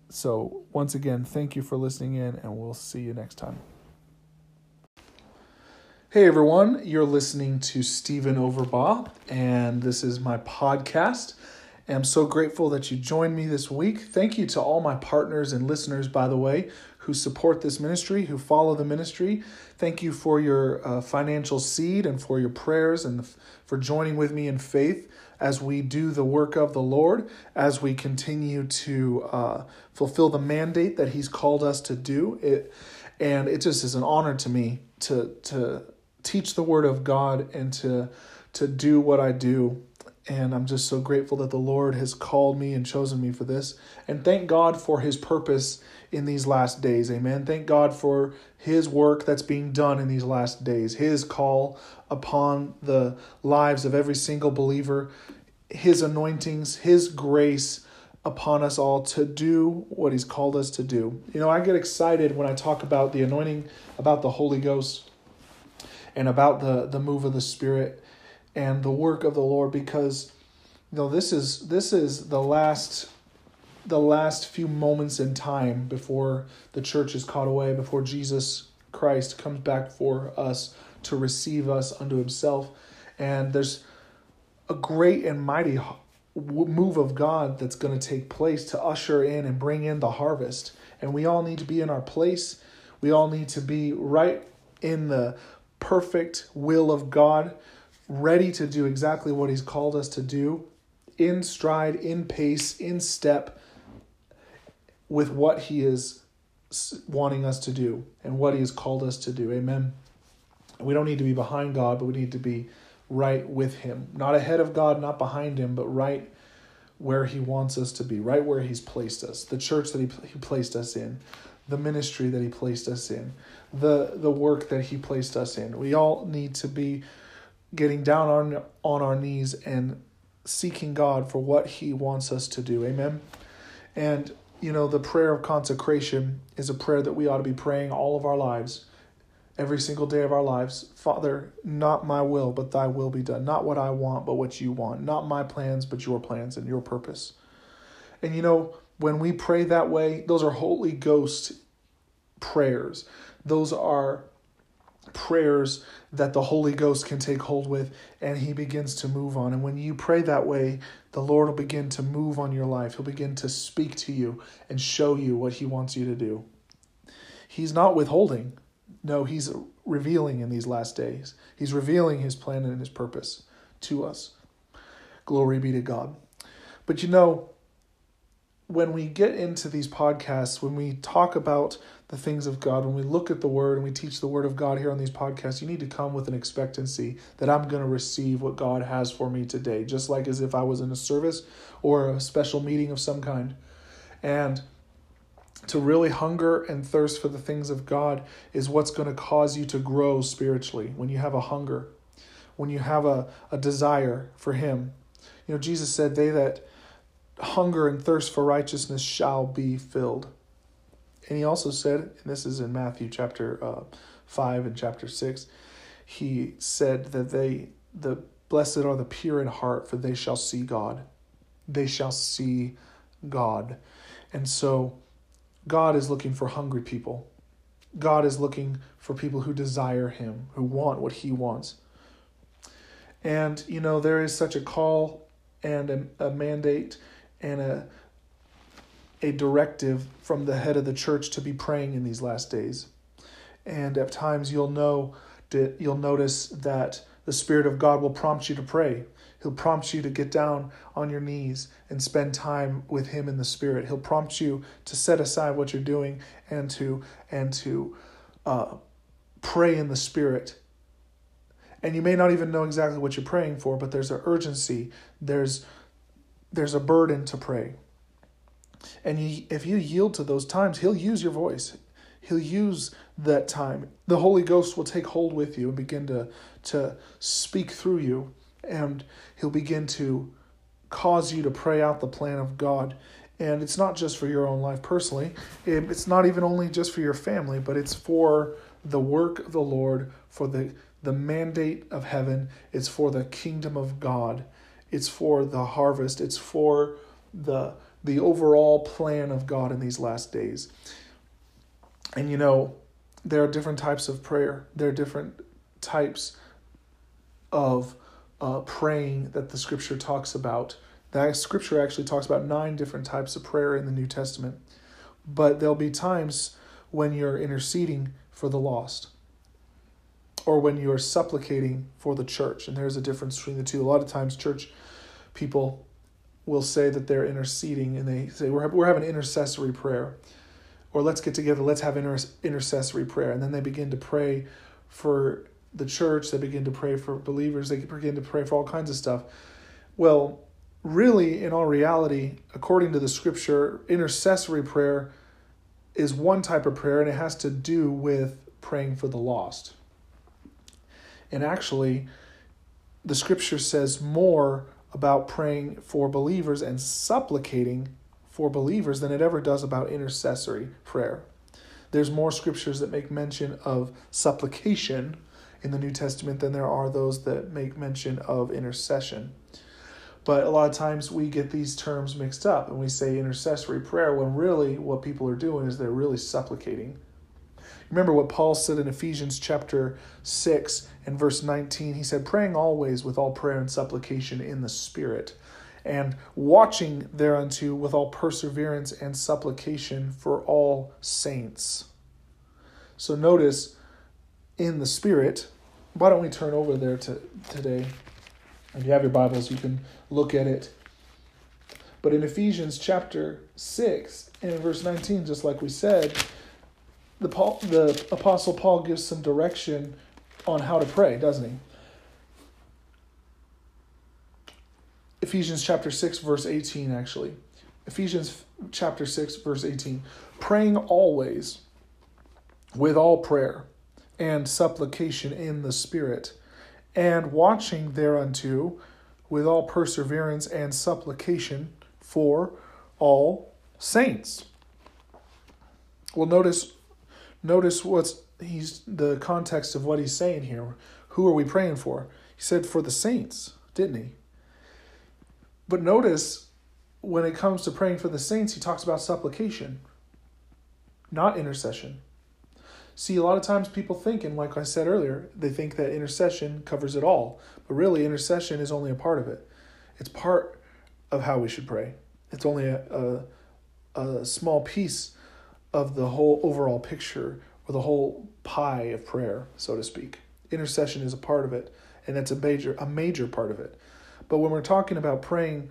A: So, once again, thank you for listening in, and we'll see you next time. Hey everyone, you're listening to Stephen Overbaugh, and this is my podcast. I'm so grateful that you joined me this week. Thank you to all my partners and listeners, by the way, who support this ministry, who follow the ministry. Thank you for your uh, financial seed and for your prayers and for joining with me in faith as we do the work of the Lord, as we continue to uh, fulfill the mandate that He's called us to do. It, and it just is an honor to me to to teach the Word of God and to to do what I do and I'm just so grateful that the Lord has called me and chosen me for this. And thank God for his purpose in these last days. Amen. Thank God for his work that's being done in these last days, his call upon the lives of every single believer, his anointings, his grace upon us all to do what he's called us to do. You know, I get excited when I talk about the anointing, about the Holy Ghost, and about the, the move of the Spirit and the work of the Lord because you know this is this is the last the last few moments in time before the church is caught away before Jesus Christ comes back for us to receive us unto himself. And there's a great and mighty move of God that's going to take place to usher in and bring in the harvest. And we all need to be in our place. We all need to be right in the perfect will of God ready to do exactly what He's called us to do, in stride, in pace, in step with what He is wanting us to do and what He has called us to do. Amen. We don't need to be behind God, but we need to be right with Him. Not ahead of God, not behind Him, but right where He wants us to be, right where He's placed us, the church that He, he placed us in, the ministry that he placed us in, the the work that he placed us in. We all need to be getting down on on our knees and seeking God for what he wants us to do. Amen. And you know, the prayer of consecration is a prayer that we ought to be praying all of our lives. Every single day of our lives, Father, not my will, but thy will be done. Not what I want, but what you want. Not my plans, but your plans and your purpose. And you know, when we pray that way, those are Holy Ghost prayers. Those are prayers that the Holy Ghost can take hold with and he begins to move on. And when you pray that way, the Lord will begin to move on your life. He'll begin to speak to you and show you what he wants you to do. He's not withholding. No, he's revealing in these last days. He's revealing his plan and his purpose to us. Glory be to God. But you know, when we get into these podcasts, when we talk about the things of God, when we look at the Word and we teach the Word of God here on these podcasts, you need to come with an expectancy that I'm going to receive what God has for me today, just like as if I was in a service or a special meeting of some kind. And to really hunger and thirst for the things of God is what's going to cause you to grow spiritually when you have a hunger, when you have a, a desire for Him. You know, Jesus said, They that hunger and thirst for righteousness shall be filled. And he also said, and this is in Matthew chapter uh, 5 and chapter 6, he said that they, the blessed are the pure in heart, for they shall see God. They shall see God. And so God is looking for hungry people. God is looking for people who desire him, who want what he wants. And, you know, there is such a call and a, a mandate and a a directive from the head of the church to be praying in these last days. And at times you'll know you'll notice that the Spirit of God will prompt you to pray. He'll prompt you to get down on your knees and spend time with Him in the Spirit. He'll prompt you to set aside what you're doing and to and to uh, pray in the Spirit. And you may not even know exactly what you're praying for, but there's an urgency. There's there's a burden to pray. And you, if you yield to those times, He'll use your voice. He'll use that time. The Holy Ghost will take hold with you and begin to, to speak through you. And He'll begin to cause you to pray out the plan of God. And it's not just for your own life personally, it's not even only just for your family, but it's for the work of the Lord, for the, the mandate of heaven, it's for the kingdom of God it's for the harvest, it's for the the overall plan of God in these last days. And you know, there are different types of prayer. There are different types of uh, praying that the scripture talks about. That scripture actually talks about nine different types of prayer in the New Testament. But there'll be times when you're interceding for the lost or when you are supplicating for the church. And there's a difference between the two. A lot of times, church people will say that they're interceding and they say, We're, we're having intercessory prayer. Or let's get together, let's have inter- intercessory prayer. And then they begin to pray for the church, they begin to pray for believers, they begin to pray for all kinds of stuff. Well, really, in all reality, according to the scripture, intercessory prayer is one type of prayer and it has to do with praying for the lost. And actually, the scripture says more about praying for believers and supplicating for believers than it ever does about intercessory prayer. There's more scriptures that make mention of supplication in the New Testament than there are those that make mention of intercession. But a lot of times we get these terms mixed up and we say intercessory prayer when really what people are doing is they're really supplicating. Remember what Paul said in Ephesians chapter 6 and verse 19. He said, Praying always with all prayer and supplication in the Spirit, and watching thereunto with all perseverance and supplication for all saints. So notice in the Spirit, why don't we turn over there to today? If you have your Bibles, you can look at it. But in Ephesians chapter 6 and verse 19, just like we said, the Paul, the Apostle Paul gives some direction on how to pray, doesn't he? Ephesians chapter 6, verse 18, actually. Ephesians chapter 6, verse 18 praying always with all prayer and supplication in the Spirit, and watching thereunto with all perseverance and supplication for all saints. Well, notice notice what's he's the context of what he's saying here. Who are we praying for? He said for the saints, didn't he? But notice when it comes to praying for the saints, he talks about supplication, not intercession. See, a lot of times people think, and like I said earlier, they think that intercession covers it all. But really, intercession is only a part of it. It's part of how we should pray. It's only a, a, a small piece of the whole overall picture or the whole pie of prayer, so to speak. Intercession is a part of it, and it's a major a major part of it. But when we're talking about praying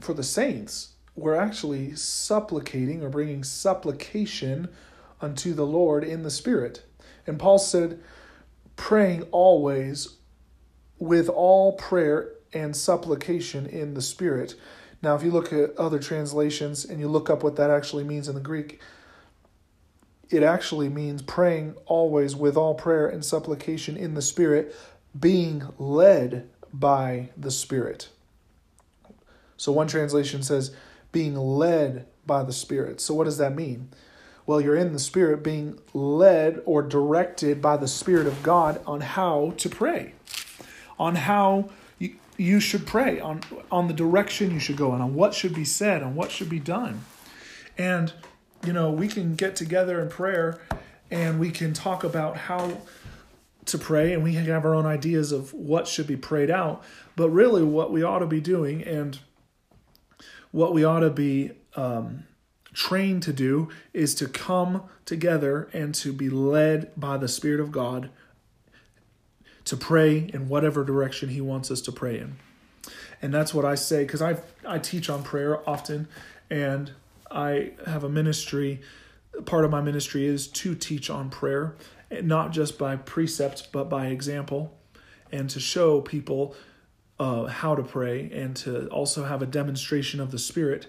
A: for the saints, we're actually supplicating or bringing supplication unto the Lord in the Spirit. And Paul said, praying always with all prayer and supplication in the Spirit. Now, if you look at other translations and you look up what that actually means in the Greek, it actually means praying always with all prayer and supplication in the Spirit, being led by the Spirit. So, one translation says, being led by the Spirit. So, what does that mean? Well, you're in the Spirit being led or directed by the Spirit of God on how to pray, on how you, should pray, on, on the direction you should go, and on what should be said, on what should be done. And, you know, we can get together in prayer and we can talk about how to pray and we can have our own ideas of what should be prayed out. But really, what we ought to be doing and what we ought to be um, trained to do is to come together and to be led by the Spirit of God to pray in whatever direction He wants us to pray in. And that's what I say because I I teach on prayer often, and I have a ministry. Part of my ministry is to teach on prayer, not just by precept but by example, and to show people uh, how to pray and to also have a demonstration of the Spirit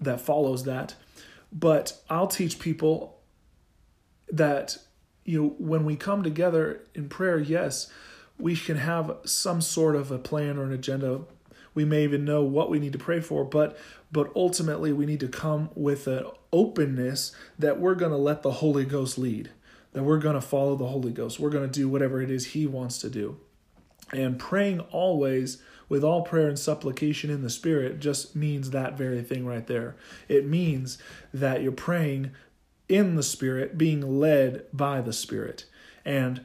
A: that follows that. But I'll teach people that you know, when we come together in prayer, yes, we can have some sort of a plan or an agenda. We may even know what we need to pray for, but but ultimately we need to come with an openness that we're going to let the Holy Ghost lead. That we're going to follow the Holy Ghost. We're going to do whatever it is he wants to do. And praying always with all prayer and supplication in the Spirit just means that very thing right there. It means that you're praying in the Spirit, being led by the Spirit, and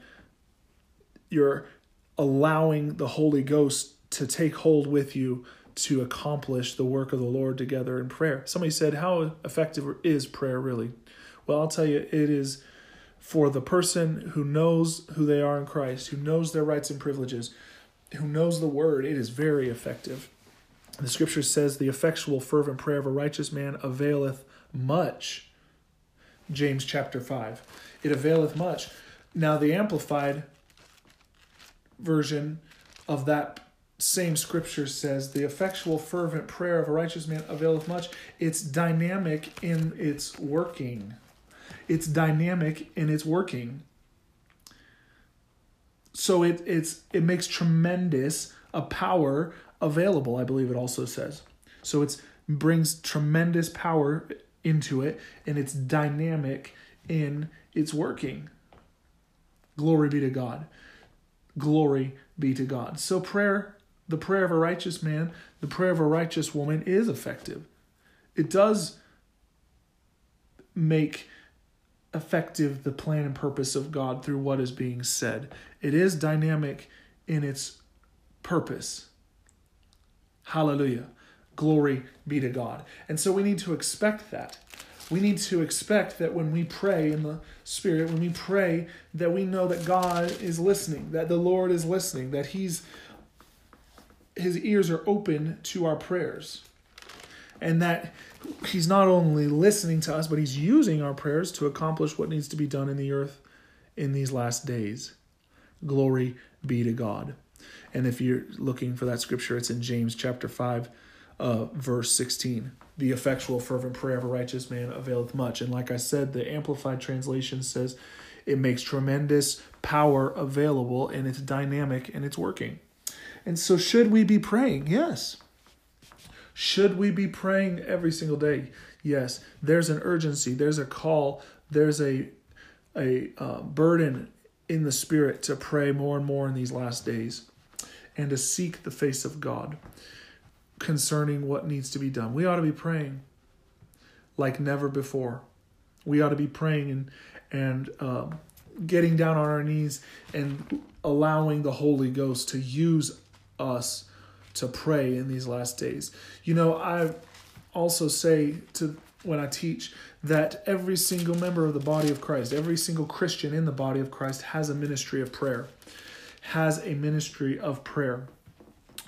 A: you're allowing the Holy Ghost to take hold with you to accomplish the work of the Lord together in prayer. Somebody said, How effective is prayer really? Well, I'll tell you, it is for the person who knows who they are in Christ, who knows their rights and privileges, who knows the word, it is very effective. The scripture says, The effectual, fervent prayer of a righteous man availeth much. James chapter 5. It availeth much. Now, the Amplified version of that same scripture says, The effectual, fervent prayer of a righteous man availeth much. It's dynamic in its working. It's dynamic in its working. So it it's it makes tremendous a power available i believe it also says. So it's brings tremendous power into it and it's dynamic in its working. Glory be to god. Glory be to god. So prayer the prayer of a righteous man the prayer of a righteous woman is effective it does make effective the plan and purpose of God through what is being said. It is dynamic in its purpose. Hallelujah. Glory be to God. And so we need to expect that. We need to expect that when we pray in the Spirit, when we pray, that we know that God is listening, that the Lord is listening, that He's His ears are open to our prayers, and that He's not only listening to us, but He's using our prayers to accomplish what needs to be done in the earth in these last days. Glory be to God. And if you're looking for that scripture, it's in James chapter 5, uh, verse 16. The effectual, fervent prayer of a righteous man availeth much. And like I said, the Amplified Translation says it makes tremendous power available and it's dynamic and it's working. And so, should we be praying? Yes. Should we be praying every single day? Yes. There's an urgency, there's a call, there's a, a uh, burden in the Spirit to pray more and more in these last days and to seek the face of God concerning what needs to be done. We ought to be praying like never before. We ought to be praying and and uh, getting down on our knees and allowing the Holy Ghost to use us to pray in these last days. You know, I also say to when I teach that every single member of the body of Christ, every single Christian in the body of Christ has a ministry of prayer, has a ministry of prayer.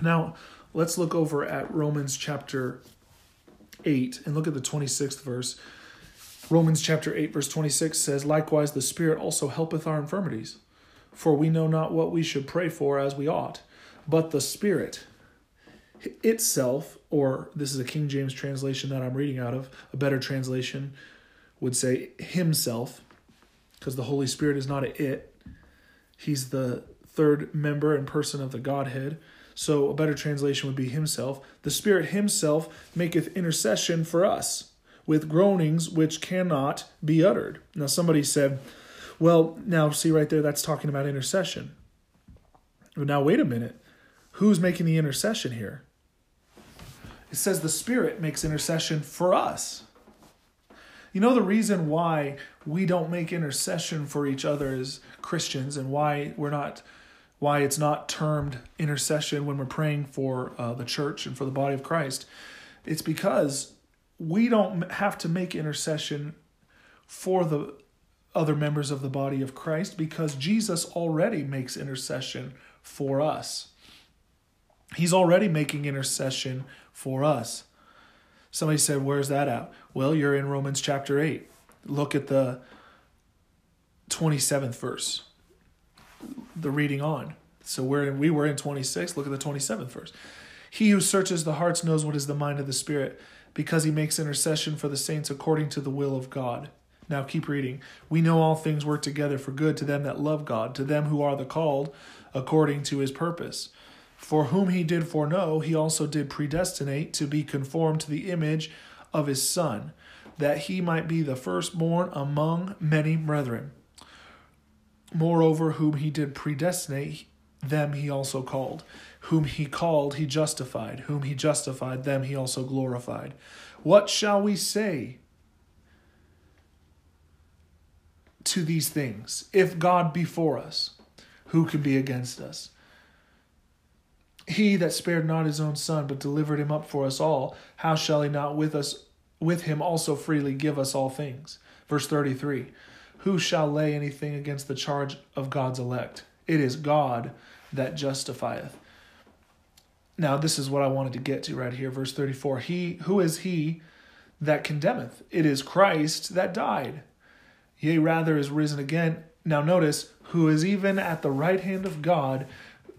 A: Now, let's look over at Romans chapter 8 and look at the 26th verse. Romans chapter 8, verse 26 says, Likewise, the Spirit also helpeth our infirmities, for we know not what we should pray for as we ought, but the Spirit itself, or this is a King James translation that I'm reading out of, a better translation would say Himself, because the Holy Spirit is not a it, He's the third member and person of the Godhead. So a better translation would be Himself. The Spirit Himself maketh intercession for us with groanings which cannot be uttered. Now, somebody said, well, now see right there, that's talking about intercession. But now, wait a minute. Who's making the intercession here? It says the Spirit makes intercession for us. You know the reason why we don't make intercession for each other as Christians and why we're not why it's not termed intercession when we're praying for uh, the church and for the body of Christ. It's because we don't have to make intercession for the other members of the body of Christ because Jesus already makes intercession for us. He's already making intercession for us. Somebody said, Where's that at? Well, you're in Romans chapter 8. Look at the 27th verse, the reading on. So we're in, we were in 26. Look at the 27th verse. He who searches the hearts knows what is the mind of the Spirit because he makes intercession for the saints according to the will of God. Now keep reading. We know all things work together for good to them that love God, to them who are the called according to his purpose. For whom he did foreknow, he also did predestinate to be conformed to the image of his Son, that he might be the firstborn among many brethren. Moreover, whom he did predestinate, them he also called. Whom he called, he justified. Whom he justified, them he also glorified. What shall we say to these things? If God be for us, who can be against us? He that spared not his own son, but delivered him up for us all, how shall he not with us with him also freely give us all things? Verse 33 Who shall lay anything against the charge of God's elect? It is God that justifieth. Now, this is what I wanted to get to right here, verse 34. He, who is he that condemneth? It is Christ that died. Yea, rather is risen again. Now, notice, who is even at the right hand of God,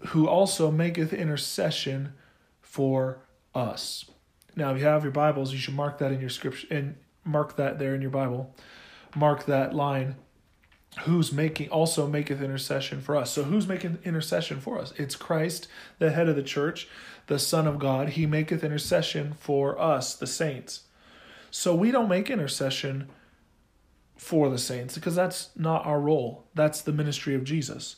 A: who also maketh intercession for us. Now, if you have your Bibles, you should mark that in your scripture and mark that there in your Bible. Mark that line who's making also maketh intercession for us. So who's making intercession for us? It's Christ, the head of the church, the Son of God. He maketh intercession for us, the saints. So we don't make intercession for the saints because that's not our role. That's the ministry of Jesus.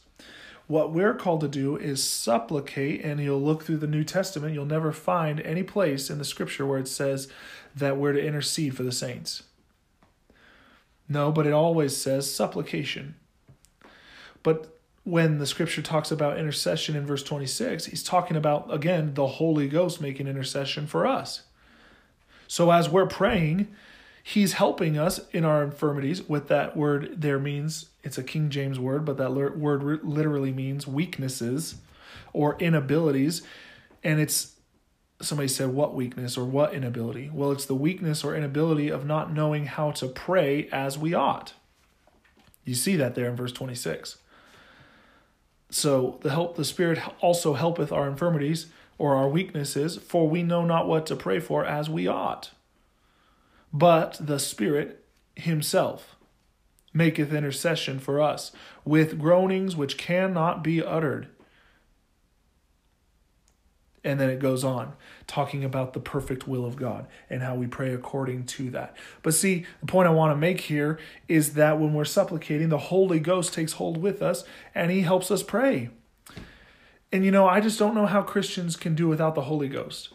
A: What we're called to do is supplicate, and you'll look through the New Testament, you'll never find any place in the scripture where it says that we're to intercede for the saints. No, but it always says supplication. But when the scripture talks about intercession in verse 26, he's talking about, again, the Holy Ghost making intercession for us. So as we're praying, he's helping us in our infirmities. With that word there means, it's a King James word, but that word literally means weaknesses or inabilities. And it's somebody said, What weakness or what inability? Well, it's the weakness or inability of not knowing how to pray as we ought. You see that there in verse 26. So the help the Spirit also helpeth our infirmities, or our weaknesses, for we know not what to pray for as we ought. But the Spirit Himself maketh intercession for us with groanings which cannot be uttered. And then it goes on, talking about the perfect will of God and how we pray according to that. But see, the point I want to make here is that when we're supplicating, the Holy Ghost takes hold with us and He helps us pray. And you know, I just don't know how Christians can do without the Holy Ghost.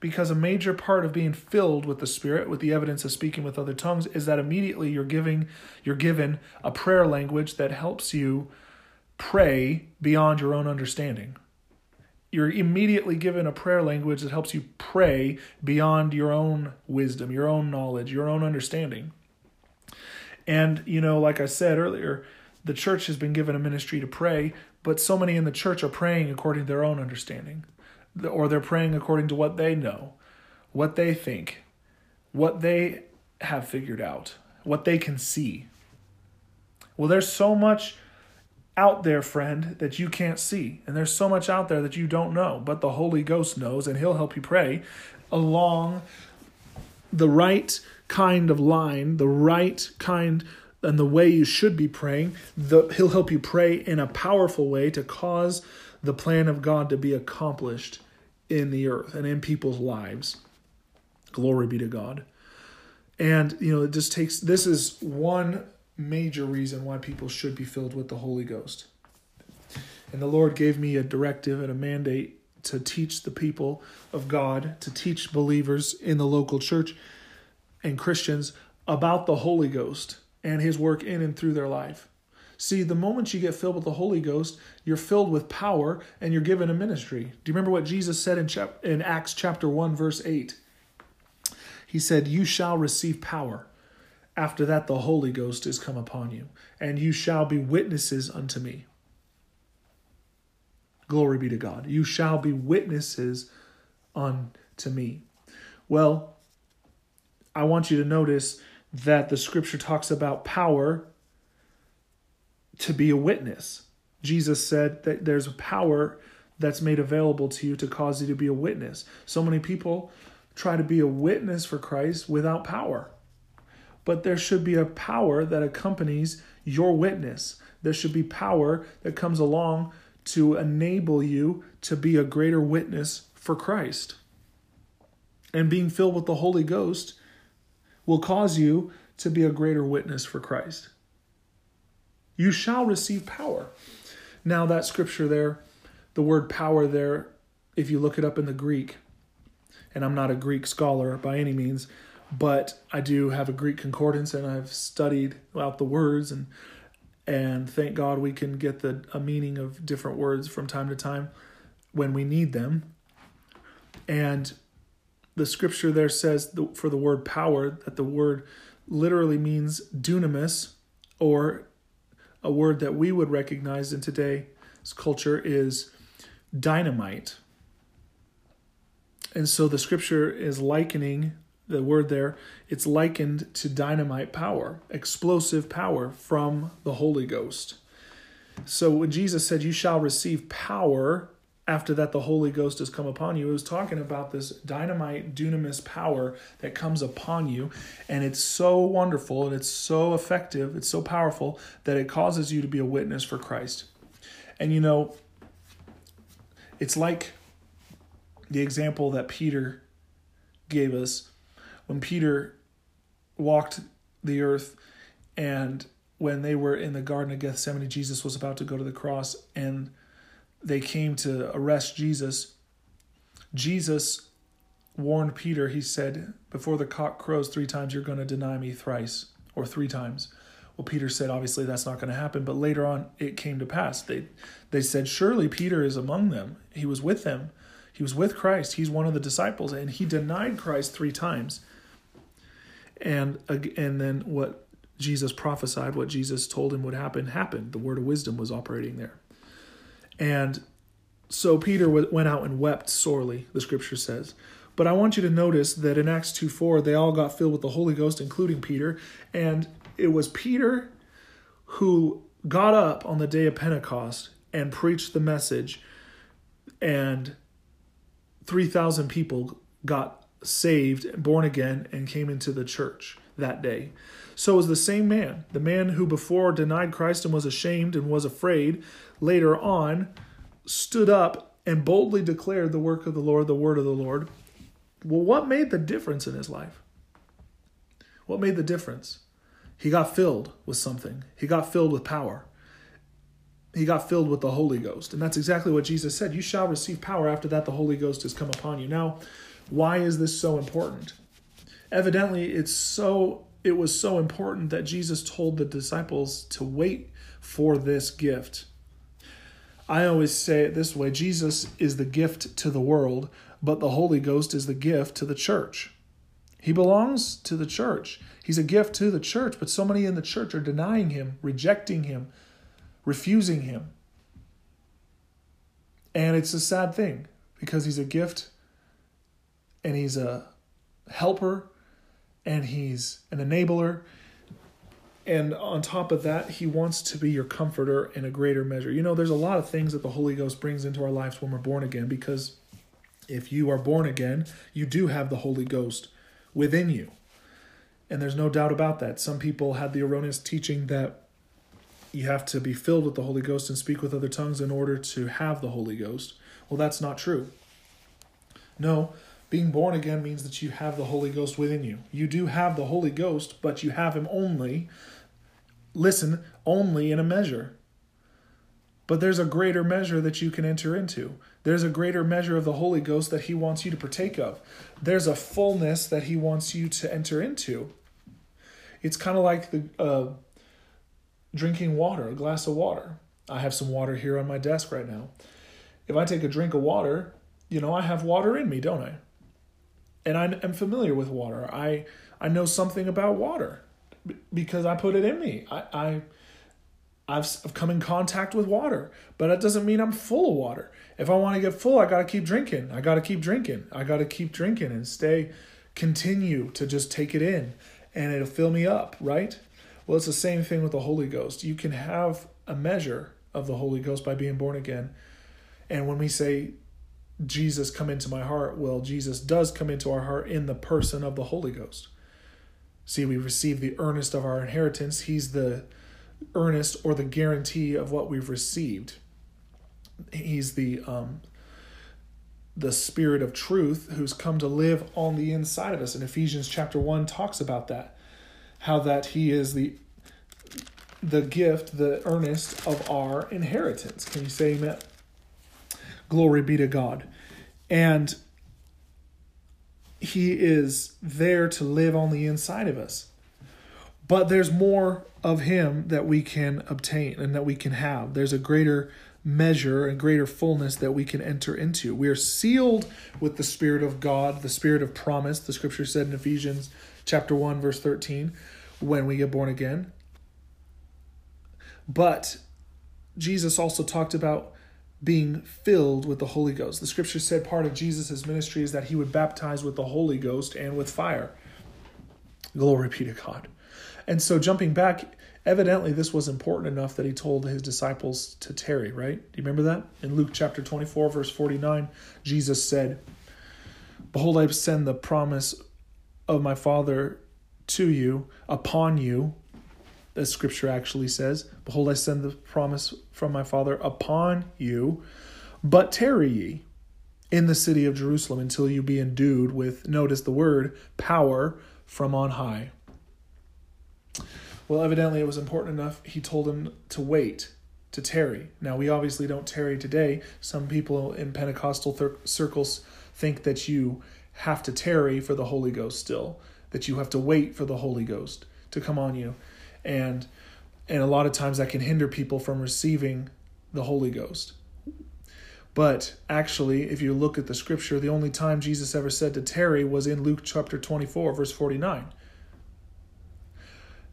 A: Because a major part of being filled with the Spirit, with the evidence of speaking with other tongues, is that immediately you're giving you're given a prayer language that helps you pray beyond your own understanding you're immediately given a prayer language that helps you pray beyond your own wisdom, your own knowledge, your own understanding. And, you know, like I said earlier, the church has been given a ministry to pray, but so many in the church are praying according to their own understanding, or they're praying according to what they know, what they think, what they have figured out, what they can see. Well, there's so much out there, friend, that you can't see. And there's so much out there that you don't know, but the Holy Ghost knows, and He'll help you pray along the right kind of line, the right kind and the way you should be praying. The, he'll help you pray in a powerful way to cause the plan of God to be accomplished in the earth and in people's lives. Glory be to God. And, you know, it just takes this is one major reason why people should be filled with the Holy Ghost. And the Lord gave me a directive and a mandate to teach the people of God, to teach believers in the local church and Christians about the Holy Ghost and his work in and through their life. See, the moment you get filled with the Holy Ghost, you're filled with power and you're given a ministry. Do you remember what Jesus said in, chap- in Acts chapter 1 verse 8? He said, "You shall receive power after that, the Holy Ghost is come upon you, and you shall be witnesses unto me. Glory be to God. You shall be witnesses unto me. Well, I want you to notice that the scripture talks about power to be a witness. Jesus said that there's a power that's made available to you to cause you to be a witness. So many people try to be a witness for Christ without power but there should be a power that accompanies your witness. There should be power that comes along to enable you to be a greater witness for Christ. And being filled with the Holy Ghost will cause you to be a greater witness for Christ. You shall receive power. Now, that scripture there, the word power there, if you look it up in the Greek, and I'm not a Greek scholar by any means, but I do have a Greek concordance and I've studied out the words and and thank God we can get the a meaning of different words from time to time when we need them. And the scripture there says for the word power that the word literally means dunamis or a word that we would recognize in today's culture is dynamite. And so the scripture is likening the word there, it's likened to dynamite power, explosive power from the Holy Ghost. So when Jesus said, You shall receive power after that the Holy Ghost has come upon you, it was talking about this dynamite, dunamis power that comes upon you. And it's so wonderful and it's so effective, it's so powerful that it causes you to be a witness for Christ. And you know, it's like the example that Peter gave us when Peter walked the earth and when they were in the Garden of Gethsemane, Jesus was about to go to the cross and they came to arrest Jesus. Jesus warned Peter, he said, Before the cock crows three times, you're going to deny me thrice or three times. Well, Peter said, Obviously, that's not going to happen. But later on, it came to pass. They, they said, Surely Peter is among them. He was with them. He was with Christ. He's one of the disciples. And he denied Christ three times and and then what Jesus prophesied, what Jesus told him would happen, happened. The word of wisdom was operating there, and so Peter went out and wept sorely. The scripture says. But I want you to notice that in Acts 2 4, they all got filled with the Holy Ghost, including Peter. And it was Peter who got up on the day of Pentecost and preached the message and 3,000 people got saved, born again, and came into the church that day. So was the same man, the man who before denied Christ and was ashamed and was afraid, later on stood up and boldly declared the work of the Lord, the word of the Lord. Well, what made the difference in his life? What made the difference? He got filled with something. He got filled with power. He got filled with the Holy Ghost. And that's exactly what Jesus said. You shall receive power after that the Holy Ghost has come upon you. Now, why is this so important? Evidently, it's so it was so important that Jesus told the disciples to wait for this gift. I always say it this way Jesus is the gift to the world, but the Holy Ghost is the gift to the church. He belongs to the church. He's a gift to the church, but so many in the church are denying him, rejecting him, refusing him. And it's a sad thing because he's a gift and he's a helper and he's an enabler. And on top of that, he wants to be your comforter in a greater measure. You know, there's a lot of things that the Holy Ghost brings into our lives when we're born again because if you are born again, you do have the Holy Ghost within you. And there's no doubt about that. Some people had the erroneous teaching that you have to be filled with the Holy Ghost and speak with other tongues in order to have the Holy Ghost. Well, that's not true. No, being born again means that you have the Holy Ghost within you. You do have the Holy Ghost, but you have Him only, listen, only in a measure. But there's a greater measure that you can enter into. There's a greater measure of the Holy Ghost that He wants you to partake of. There's a fullness that He wants you to enter into. It's kind of like the uh, drinking water, a glass of water. I have some water here on my desk right now. If I take a drink of water, you know, I have water in me, don't I? And I am familiar with water. I I know something about water because I put it in me. I, I I've, I've come in contact with water, but that doesn't mean I'm full of water. If I want to get full, I got to keep drinking. I got to keep drinking. I got to keep drinking and stay, continue to just take it in and it'll fill me up, right? Well, it's the same thing with the Holy Ghost. You can have a measure of the Holy Ghost by being born again. And when we say Jesus come into my heart? Well, Jesus does come into our heart in the person of the Holy Ghost. See, we receive the earnest of our inheritance. He's the earnest or the guarantee of what we've received. He's the um, the spirit of truth who's come to live on the inside of us. And Ephesians chapter 1 talks about that. How that he is the the gift, the earnest of our inheritance. Can you say amen? Glory be to God. And He is there to live on the inside of us. But there's more of Him that we can obtain and that we can have. There's a greater measure and greater fullness that we can enter into. We are sealed with the Spirit of God, the Spirit of promise. The scripture said in Ephesians chapter 1, verse 13, when we get born again. But Jesus also talked about being filled with the Holy Ghost. The scripture said part of Jesus' ministry is that he would baptize with the Holy Ghost and with fire. Glory be to God. And so, jumping back, evidently this was important enough that he told his disciples to tarry, right? Do you remember that? In Luke chapter 24, verse 49, Jesus said, Behold, I send the promise of my Father to you, upon you, as scripture actually says, Behold, I send the promise from my Father upon you, but tarry ye in the city of Jerusalem until you be endued with, notice the word, power from on high. Well, evidently it was important enough, he told him to wait, to tarry. Now, we obviously don't tarry today. Some people in Pentecostal thir- circles think that you have to tarry for the Holy Ghost still, that you have to wait for the Holy Ghost to come on you and and a lot of times that can hinder people from receiving the Holy Ghost. But actually, if you look at the scripture, the only time Jesus ever said to tarry was in Luke chapter 24, verse 49.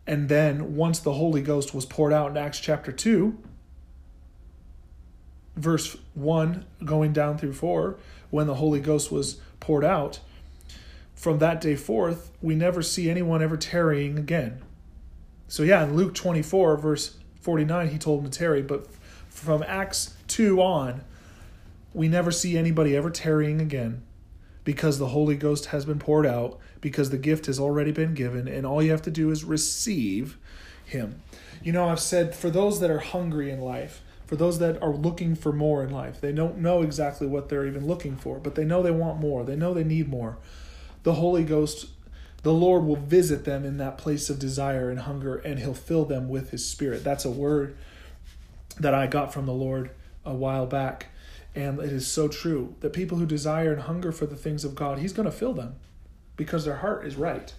A: And then, once the Holy Ghost was poured out in Acts chapter 2, verse 1 going down through 4, when the Holy Ghost was poured out, from that day forth, we never see anyone ever tarrying again. So, yeah, in Luke 24, verse 49, he told him to tarry. But from Acts 2 on, we never see anybody ever tarrying again. because the Holy Ghost has been poured out, because the gift has already been given, and all you have to do is receive Him. You know, I've said for those that are hungry in life, for those that are looking for more in life, they don't know exactly what they're even looking for, but they know they want more, they know they need more. The Holy Ghost, the Lord will visit them in that place of desire and hunger, and He'll fill them with His Spirit. That's a word that I got from the Lord a while back and it is so true that people who desire and hunger for the things of God, He's going to fill them because their heart is right.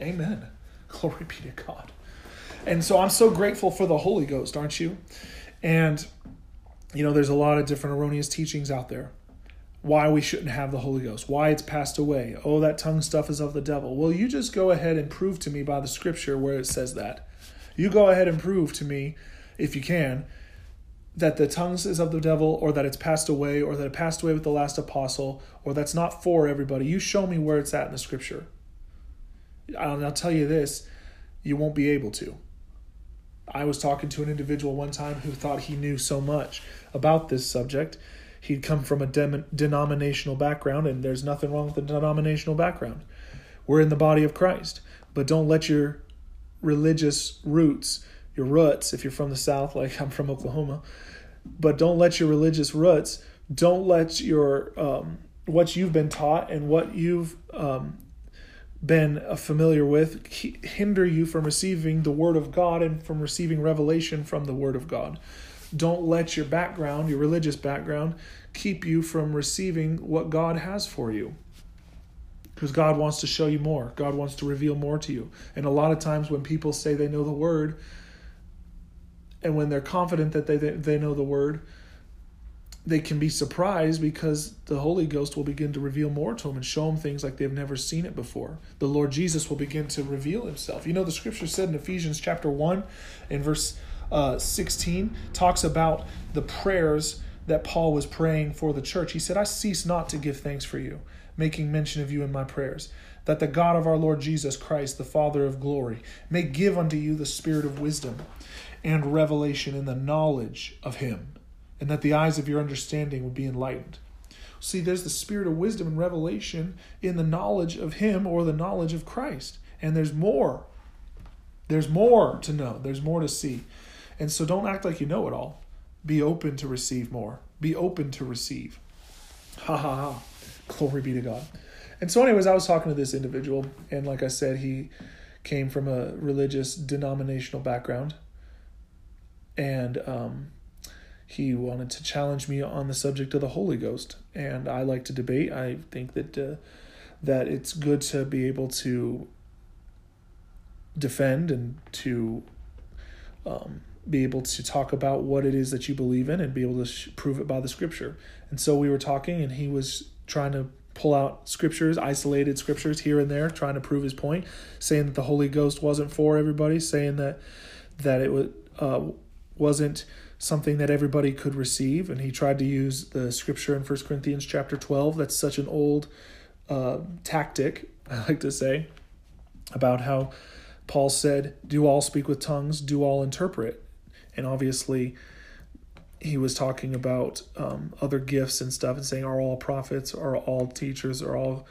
A: Amen. Glory be to God. And so I'm so grateful for the Holy Ghost, aren't you? And, you know, there's a lot of different erroneous teachings out there. Why we shouldn't have the Holy Ghost, why it's passed away. Oh, that tongue stuff is of the devil. Well, you just go ahead and prove to me by the scripture where it says that. You go ahead and prove to me, if you can, that the tongues is of the devil or that it's passed away or that it passed away with the last apostle or that's not for everybody. You show me where it's at in the scripture. And I'll tell you this, you won't be able to. I was talking to an individual one time who thought he knew so much about this subject. He'd come from a denominational background, and there's nothing wrong with the denominational background. We're in the body of Christ, but don't let your religious roots your roots if you're from the south like i'm from oklahoma but don't let your religious roots don't let your um, what you've been taught and what you've um, been uh, familiar with hinder you from receiving the word of god and from receiving revelation from the word of god don't let your background your religious background keep you from receiving what god has for you because God wants to show you more. God wants to reveal more to you. And a lot of times when people say they know the word, and when they're confident that they they know the word they can be surprised because the holy ghost will begin to reveal more to them and show them things like they've never seen it before the lord jesus will begin to reveal himself you know the scripture said in ephesians chapter 1 in verse uh, 16 talks about the prayers that paul was praying for the church he said i cease not to give thanks for you making mention of you in my prayers that the god of our lord jesus christ the father of glory may give unto you the spirit of wisdom and revelation in the knowledge of Him, and that the eyes of your understanding would be enlightened. See, there's the spirit of wisdom and revelation in the knowledge of Him or the knowledge of Christ. And there's more. There's more to know, there's more to see. And so don't act like you know it all. Be open to receive more. Be open to receive. Ha ha ha. Glory be to God. And so, anyways, I was talking to this individual, and like I said, he came from a religious denominational background and um, he wanted to challenge me on the subject of the Holy Ghost. And I like to debate. I think that uh, that it's good to be able to defend and to um, be able to talk about what it is that you believe in and be able to sh- prove it by the scripture. And so we were talking, and he was trying to pull out scriptures, isolated scriptures here and there, trying to prove his point, saying that the Holy Ghost wasn't for everybody, saying that that it was uh, wasn't something that everybody could receive. And he tried to use the scripture in First corinthians chapter 12 that's such an old uh, tactic i like to say about how paul said do all speak with tongues do all interpret and obviously he was talking about um, other gifts and stuff and saying are all prophets are all teachers are all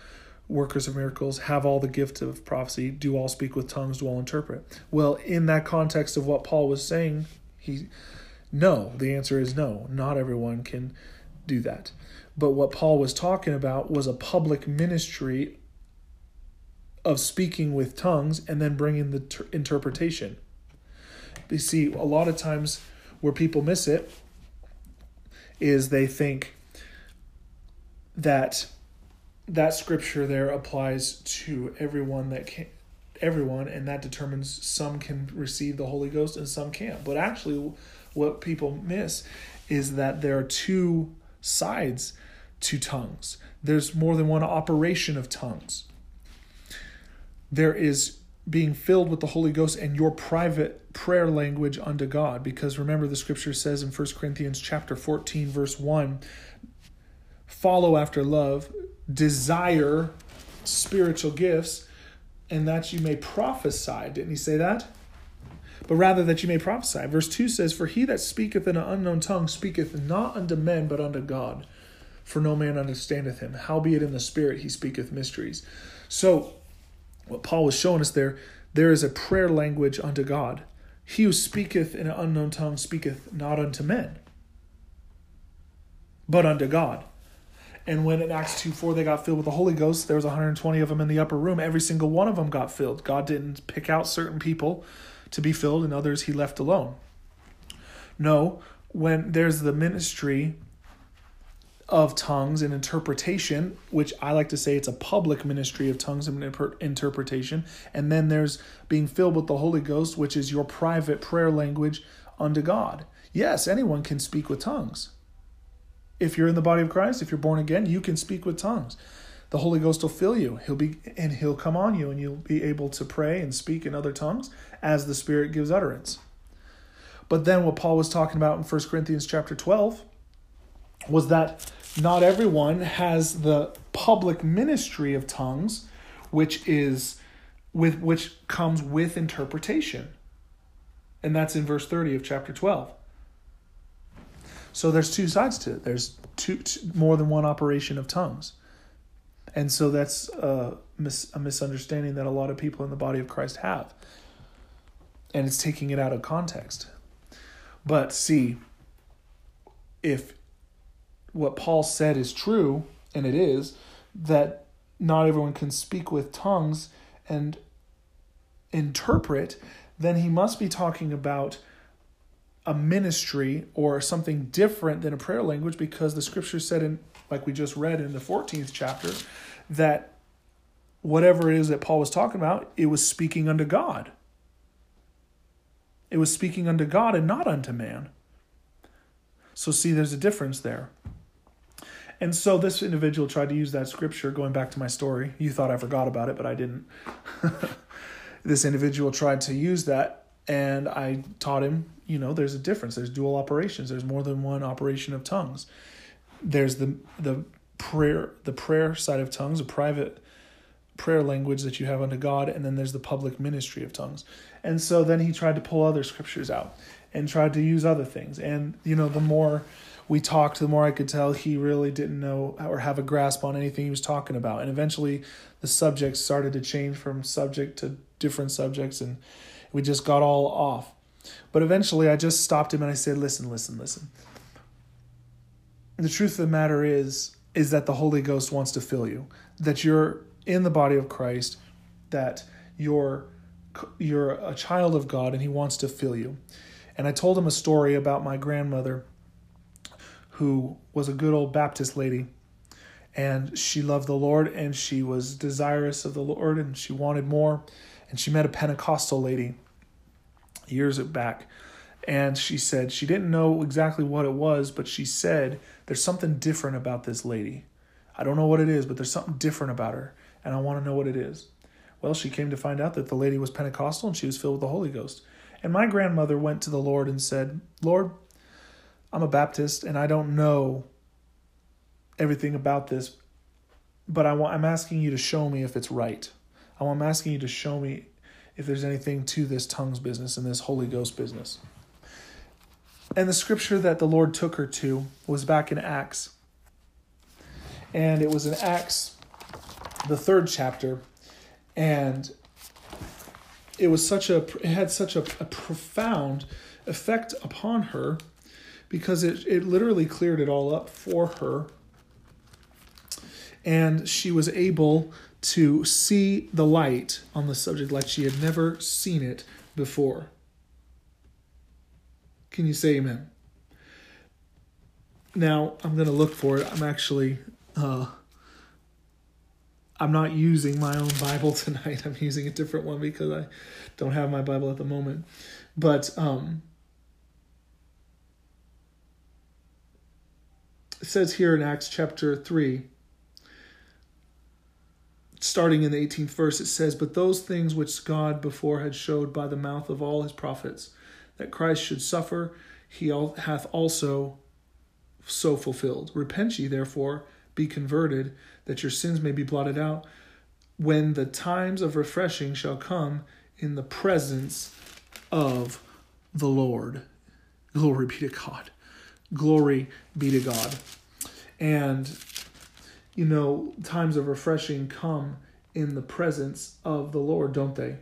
A: workers of miracles have all the gift of prophecy do all speak with tongues do all interpret well in that context of what paul was saying he no, the answer is no. Not everyone can do that. But what Paul was talking about was a public ministry of speaking with tongues and then bringing the ter- interpretation. You see, a lot of times where people miss it is they think that that scripture there applies to everyone that can everyone, and that determines some can receive the Holy Ghost and some can't. But actually, what people miss is that there are two sides to tongues. There's more than one operation of tongues. There is being filled with the Holy Ghost and your private prayer language unto God because remember the scripture says in 1 Corinthians chapter 14 verse 1 follow after love desire spiritual gifts and that you may prophesy. Didn't he say that? But rather that you may prophesy. Verse 2 says, For he that speaketh in an unknown tongue speaketh not unto men, but unto God. for no man understandeth him. Howbeit in the spirit he speaketh mysteries. So, what Paul was showing us there, there is a prayer language unto God. He who speaketh in an unknown tongue speaketh not unto men, but unto God. And when in Acts 2 4 they got filled with the Holy Ghost, there was 120 of them in the upper room. Every single one of them got filled. God didn't pick out certain people to be filled and others he left alone. No, when there's the ministry of tongues and interpretation, which I like to say it's a public ministry of tongues and interpretation, and then there's being filled with the Holy Ghost, which is your private prayer language unto God. Yes, anyone can speak with tongues. If you're in the body of Christ, if you're born again, you can speak with tongues. The Holy Ghost will fill you. He'll be and he'll come on you and you'll be able to pray and speak in other tongues as the Spirit gives utterance. But then what Paul was talking about in 1 Corinthians chapter 12 was that not everyone has the public ministry of tongues, which is with which comes with interpretation. And that's in verse 30 of chapter 12. So there's two sides to it. There's two, two more than one operation of tongues. And so that's a, mis- a misunderstanding that a lot of people in the body of Christ have. And it's taking it out of context. But see, if what Paul said is true, and it is, that not everyone can speak with tongues and interpret, then he must be talking about a ministry or something different than a prayer language because the scripture said in like we just read in the 14th chapter that whatever it is that Paul was talking about it was speaking unto God. It was speaking unto God and not unto man. So see there's a difference there and so this individual tried to use that scripture going back to my story. You thought I forgot about it but I didn't. This individual tried to use that and I taught him you know there's a difference. There's dual operations. There's more than one operation of tongues. There's the the prayer the prayer side of tongues a private prayer language that you have unto God and then there's the public ministry of tongues. And so then he tried to pull other scriptures out and tried to use other things. And you know the more we talked the more I could tell he really didn't know or have a grasp on anything he was talking about and eventually the subject started to change from subject to different subjects and we just got all off but eventually I just stopped him and I said, "Listen, listen, listen. The truth of the matter is is that the Holy Ghost wants to fill you. That you're in the body of Christ, that you're you're a child of God and he wants to fill you." And I told him a story about my grandmother who was a good old Baptist lady. And she loved the Lord and she was desirous of the Lord and she wanted more. And she met a Pentecostal lady years back and she said she didn't know exactly what it was but she said there's something different about this lady. I don't know what it is but there's something different about her and i want to know what it is. Well she came to find out that the lady was pentecostal and she was filled with the holy ghost. And my grandmother went to the lord and said lord i'm a baptist and i don't know everything about this but I want, i'm asking you to show me if it's right i'm asking you to show me if there's anything to this tongues business and this Holy Ghost business. And the scripture that the Lord took her to was back in Acts. And it was in Acts, the third chapter. And it was such a it had such a, a profound effect upon her because it, it literally cleared it all up for her. And she was able to see the light on the subject like she had never seen it before. Can you say amen? Now, I'm going to look for it. I'm actually uh, I'm not using my own Bible tonight. I'm using a different one because I don't have my Bible at the moment. But um, it says here in Acts chapter 3 starting in the 18th verse, it says, But those things which God before had showed by the mouth of all his prophets, that Christ should suffer, he hath also so fulfilled. Repent ye, therefore, be converted, that your sins may be blotted out, when the times of refreshing shall come in the presence of the Lord. Glory be to God. Glory be to God. And, you know, times of refreshing come in the presence of the Lord, don't they?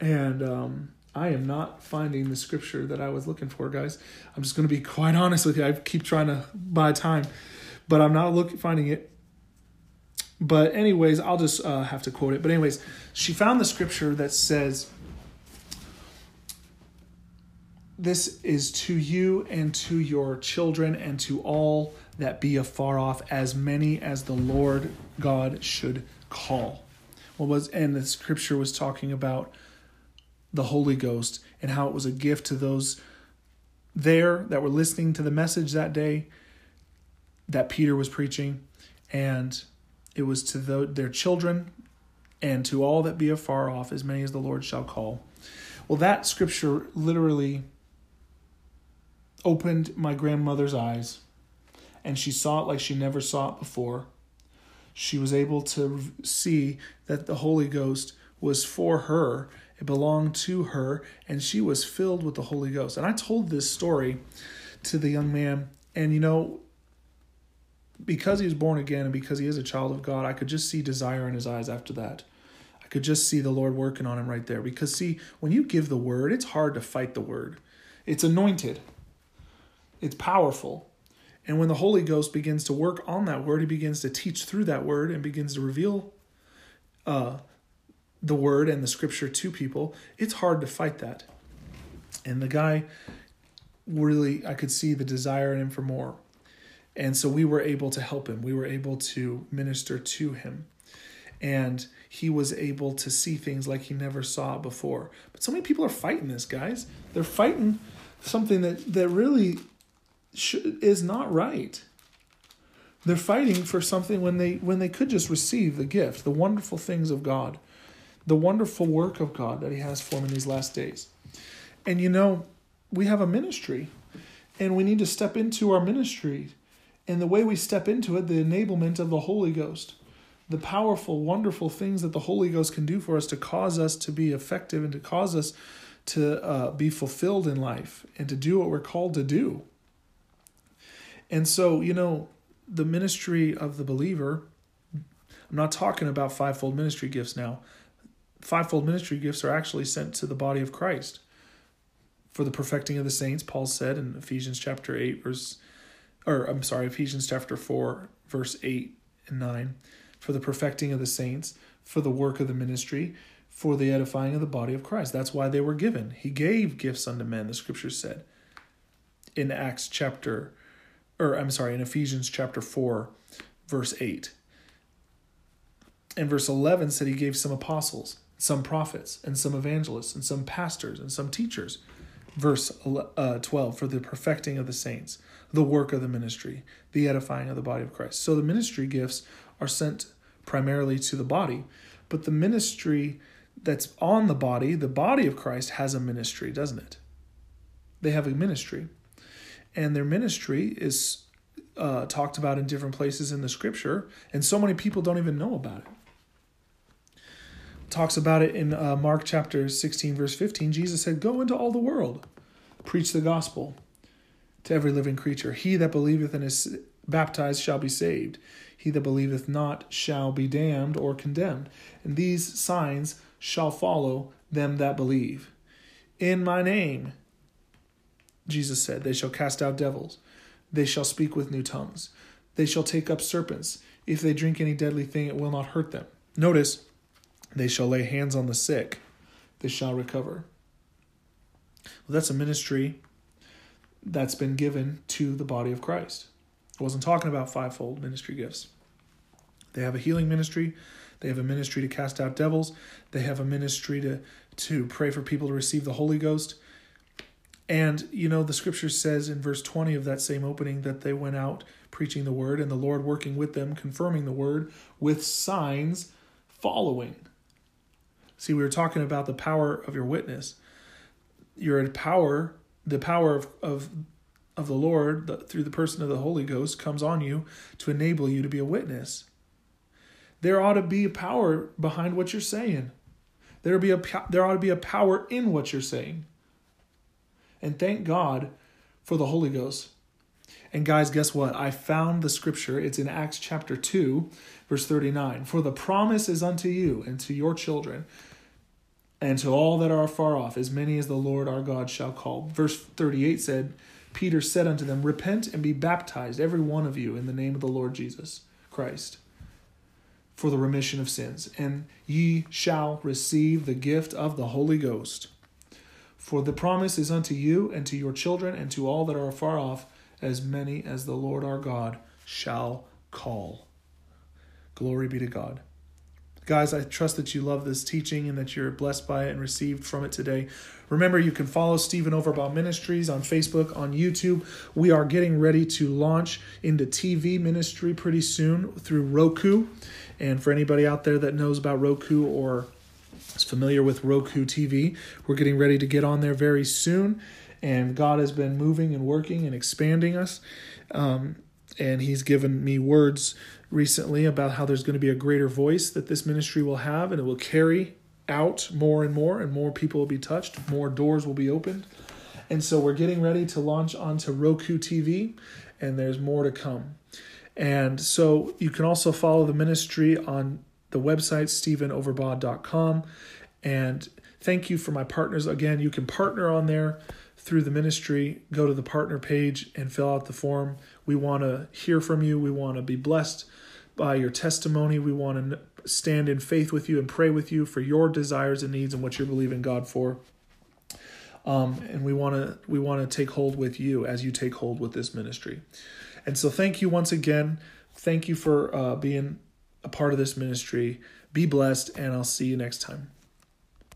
A: And um, I am not finding the scripture that I was looking for, guys. I'm just going to be quite honest with you. I keep trying to buy time, but I'm not looking finding it. But anyways, I'll just uh, have to quote it. But anyways, she found the scripture that says, "This is to you and to your children and to all that be afar off, as many as the Lord God should call." What was and the scripture was talking about the Holy Ghost and how it was a gift to those there that were listening to the message that day that Peter was preaching, and it was to the, their children and to all that be afar off, as many as the Lord shall call. Well, that scripture literally opened my grandmother's eyes, and she saw it like she never saw it before. She was able to see that the Holy Ghost was for her it belonged to her, and she was filled with the Holy Ghost. And I told this story to the young man, and you know, because he was born again and because he is a child of God, I could just see desire in his eyes after that. I could just see the Lord working on him right there. Because, see, when you give the word, it's hard to fight the word, it's anointed, it's powerful. And when the Holy Ghost begins to work on that word, he begins to teach through that word and begins to reveal uh, the word and the scripture to people, it's hard to fight that. And the guy really, I could see the desire in him for more. And so we were able to help him. We were able to minister to him. And he was able to see things like he never saw before. But so many people are fighting this, guys. They're fighting something that, that really is not right. They're fighting for something when they when they could just receive the gift, the wonderful things of God the wonderful work of God that He has for him in these last days. And you know, we have a ministry, and we need to step into our ministry. And the way we step into it, the enablement of the Holy Ghost, the powerful, wonderful things that the Holy Ghost can do for us to cause us to be effective and to cause us to uh, be fulfilled in life and to do what we're called to do. And so, you know, the ministry of the believer, I'm not talking about fivefold ministry gifts now fivefold ministry gifts are actually sent to the body of Christ. For the perfecting of the saints, Paul said in Ephesians chapter 8, verse, or I'm sorry, Ephesians chapter 4, verse 8 and 9. For the perfecting of the saints, for the work of the ministry, for the edifying of the body of Christ. That's why they were given. He gave gifts unto men, the scriptures said in Acts chapter, or I'm sorry, in Ephesians chapter 4, verse 8. And verse 11 said he gave some apostles, some prophets, and some evangelists, and some pastors, and some teachers. Verse uh, 12 for the perfecting of the saints, the work of the ministry, the edifying of the body of Christ. So the ministry gifts are sent primarily to the body, but the ministry that's on the body, the body of Christ, has a ministry, doesn't it? They have a ministry. And their ministry is uh, talked about in different places in the scripture, and so many people don't even know about it talks about it in uh, Mark chapter 16, verse 15. Jesus said, Go into all the world, preach the gospel to every living creature. He that believeth and is baptized shall be saved. He that believeth not shall be damned or condemned. And these signs shall follow them that believe. In my name, Jesus said, they shall cast out devils. They shall speak with new tongues. They shall take up serpents. If they drink any deadly thing, it will not hurt them. Notice, they shall lay hands on the sick, they shall recover. Well, that's a ministry that's been given to the body of Christ. I wasn't talking about fivefold ministry gifts. They have a healing ministry, they have a ministry to cast out devils, they have a ministry to, to pray for people to receive the Holy Ghost. And, you know, the scripture says in verse 20 of that same opening that they went out preaching the word and the Lord working with them, confirming the word with signs following. See, we were talking about the power of your witness. Your power, the power of, of, of the Lord the, through the person of the Holy Ghost comes on you to enable you to be a witness. There ought to be a power behind what you're saying. There be a there ought to be a power in what you're saying. And thank God for the Holy Ghost. And guys, guess what? I found the scripture. It's in Acts chapter 2, verse 39. For the promise is unto you and to your children and to all that are far off, as many as the Lord our God shall call. Verse 38 said, Peter said unto them, Repent and be baptized, every one of you, in the name of the Lord Jesus Christ, for the remission of sins, and ye shall receive the gift of the Holy Ghost. For the promise is unto you and to your children and to all that are far off, as many as the Lord our God shall call. Glory be to God. Guys, I trust that you love this teaching and that you're blessed by it and received from it today. Remember, you can follow Stephen Overbaugh Ministries on Facebook, on YouTube. We are getting ready to launch into TV ministry pretty soon through Roku. And for anybody out there that knows about Roku or is familiar with Roku TV, we're getting ready to get on there very soon. And God has been moving and working and expanding us. Um, and He's given me words recently about how there's going to be a greater voice that this ministry will have and it will carry out more and more and more people will be touched more doors will be opened and so we're getting ready to launch onto roku tv and there's more to come and so you can also follow the ministry on the website stephenoverbaugh.com and thank you for my partners again you can partner on there through the ministry go to the partner page and fill out the form we want to hear from you we want to be blessed by your testimony. We want to stand in faith with you and pray with you for your desires and needs and what you're believing God for. Um, and we want to we want to take hold with you as you take hold with this ministry. And so, thank you once again. Thank you for uh, being a part of this ministry. Be blessed, and I'll see you next time.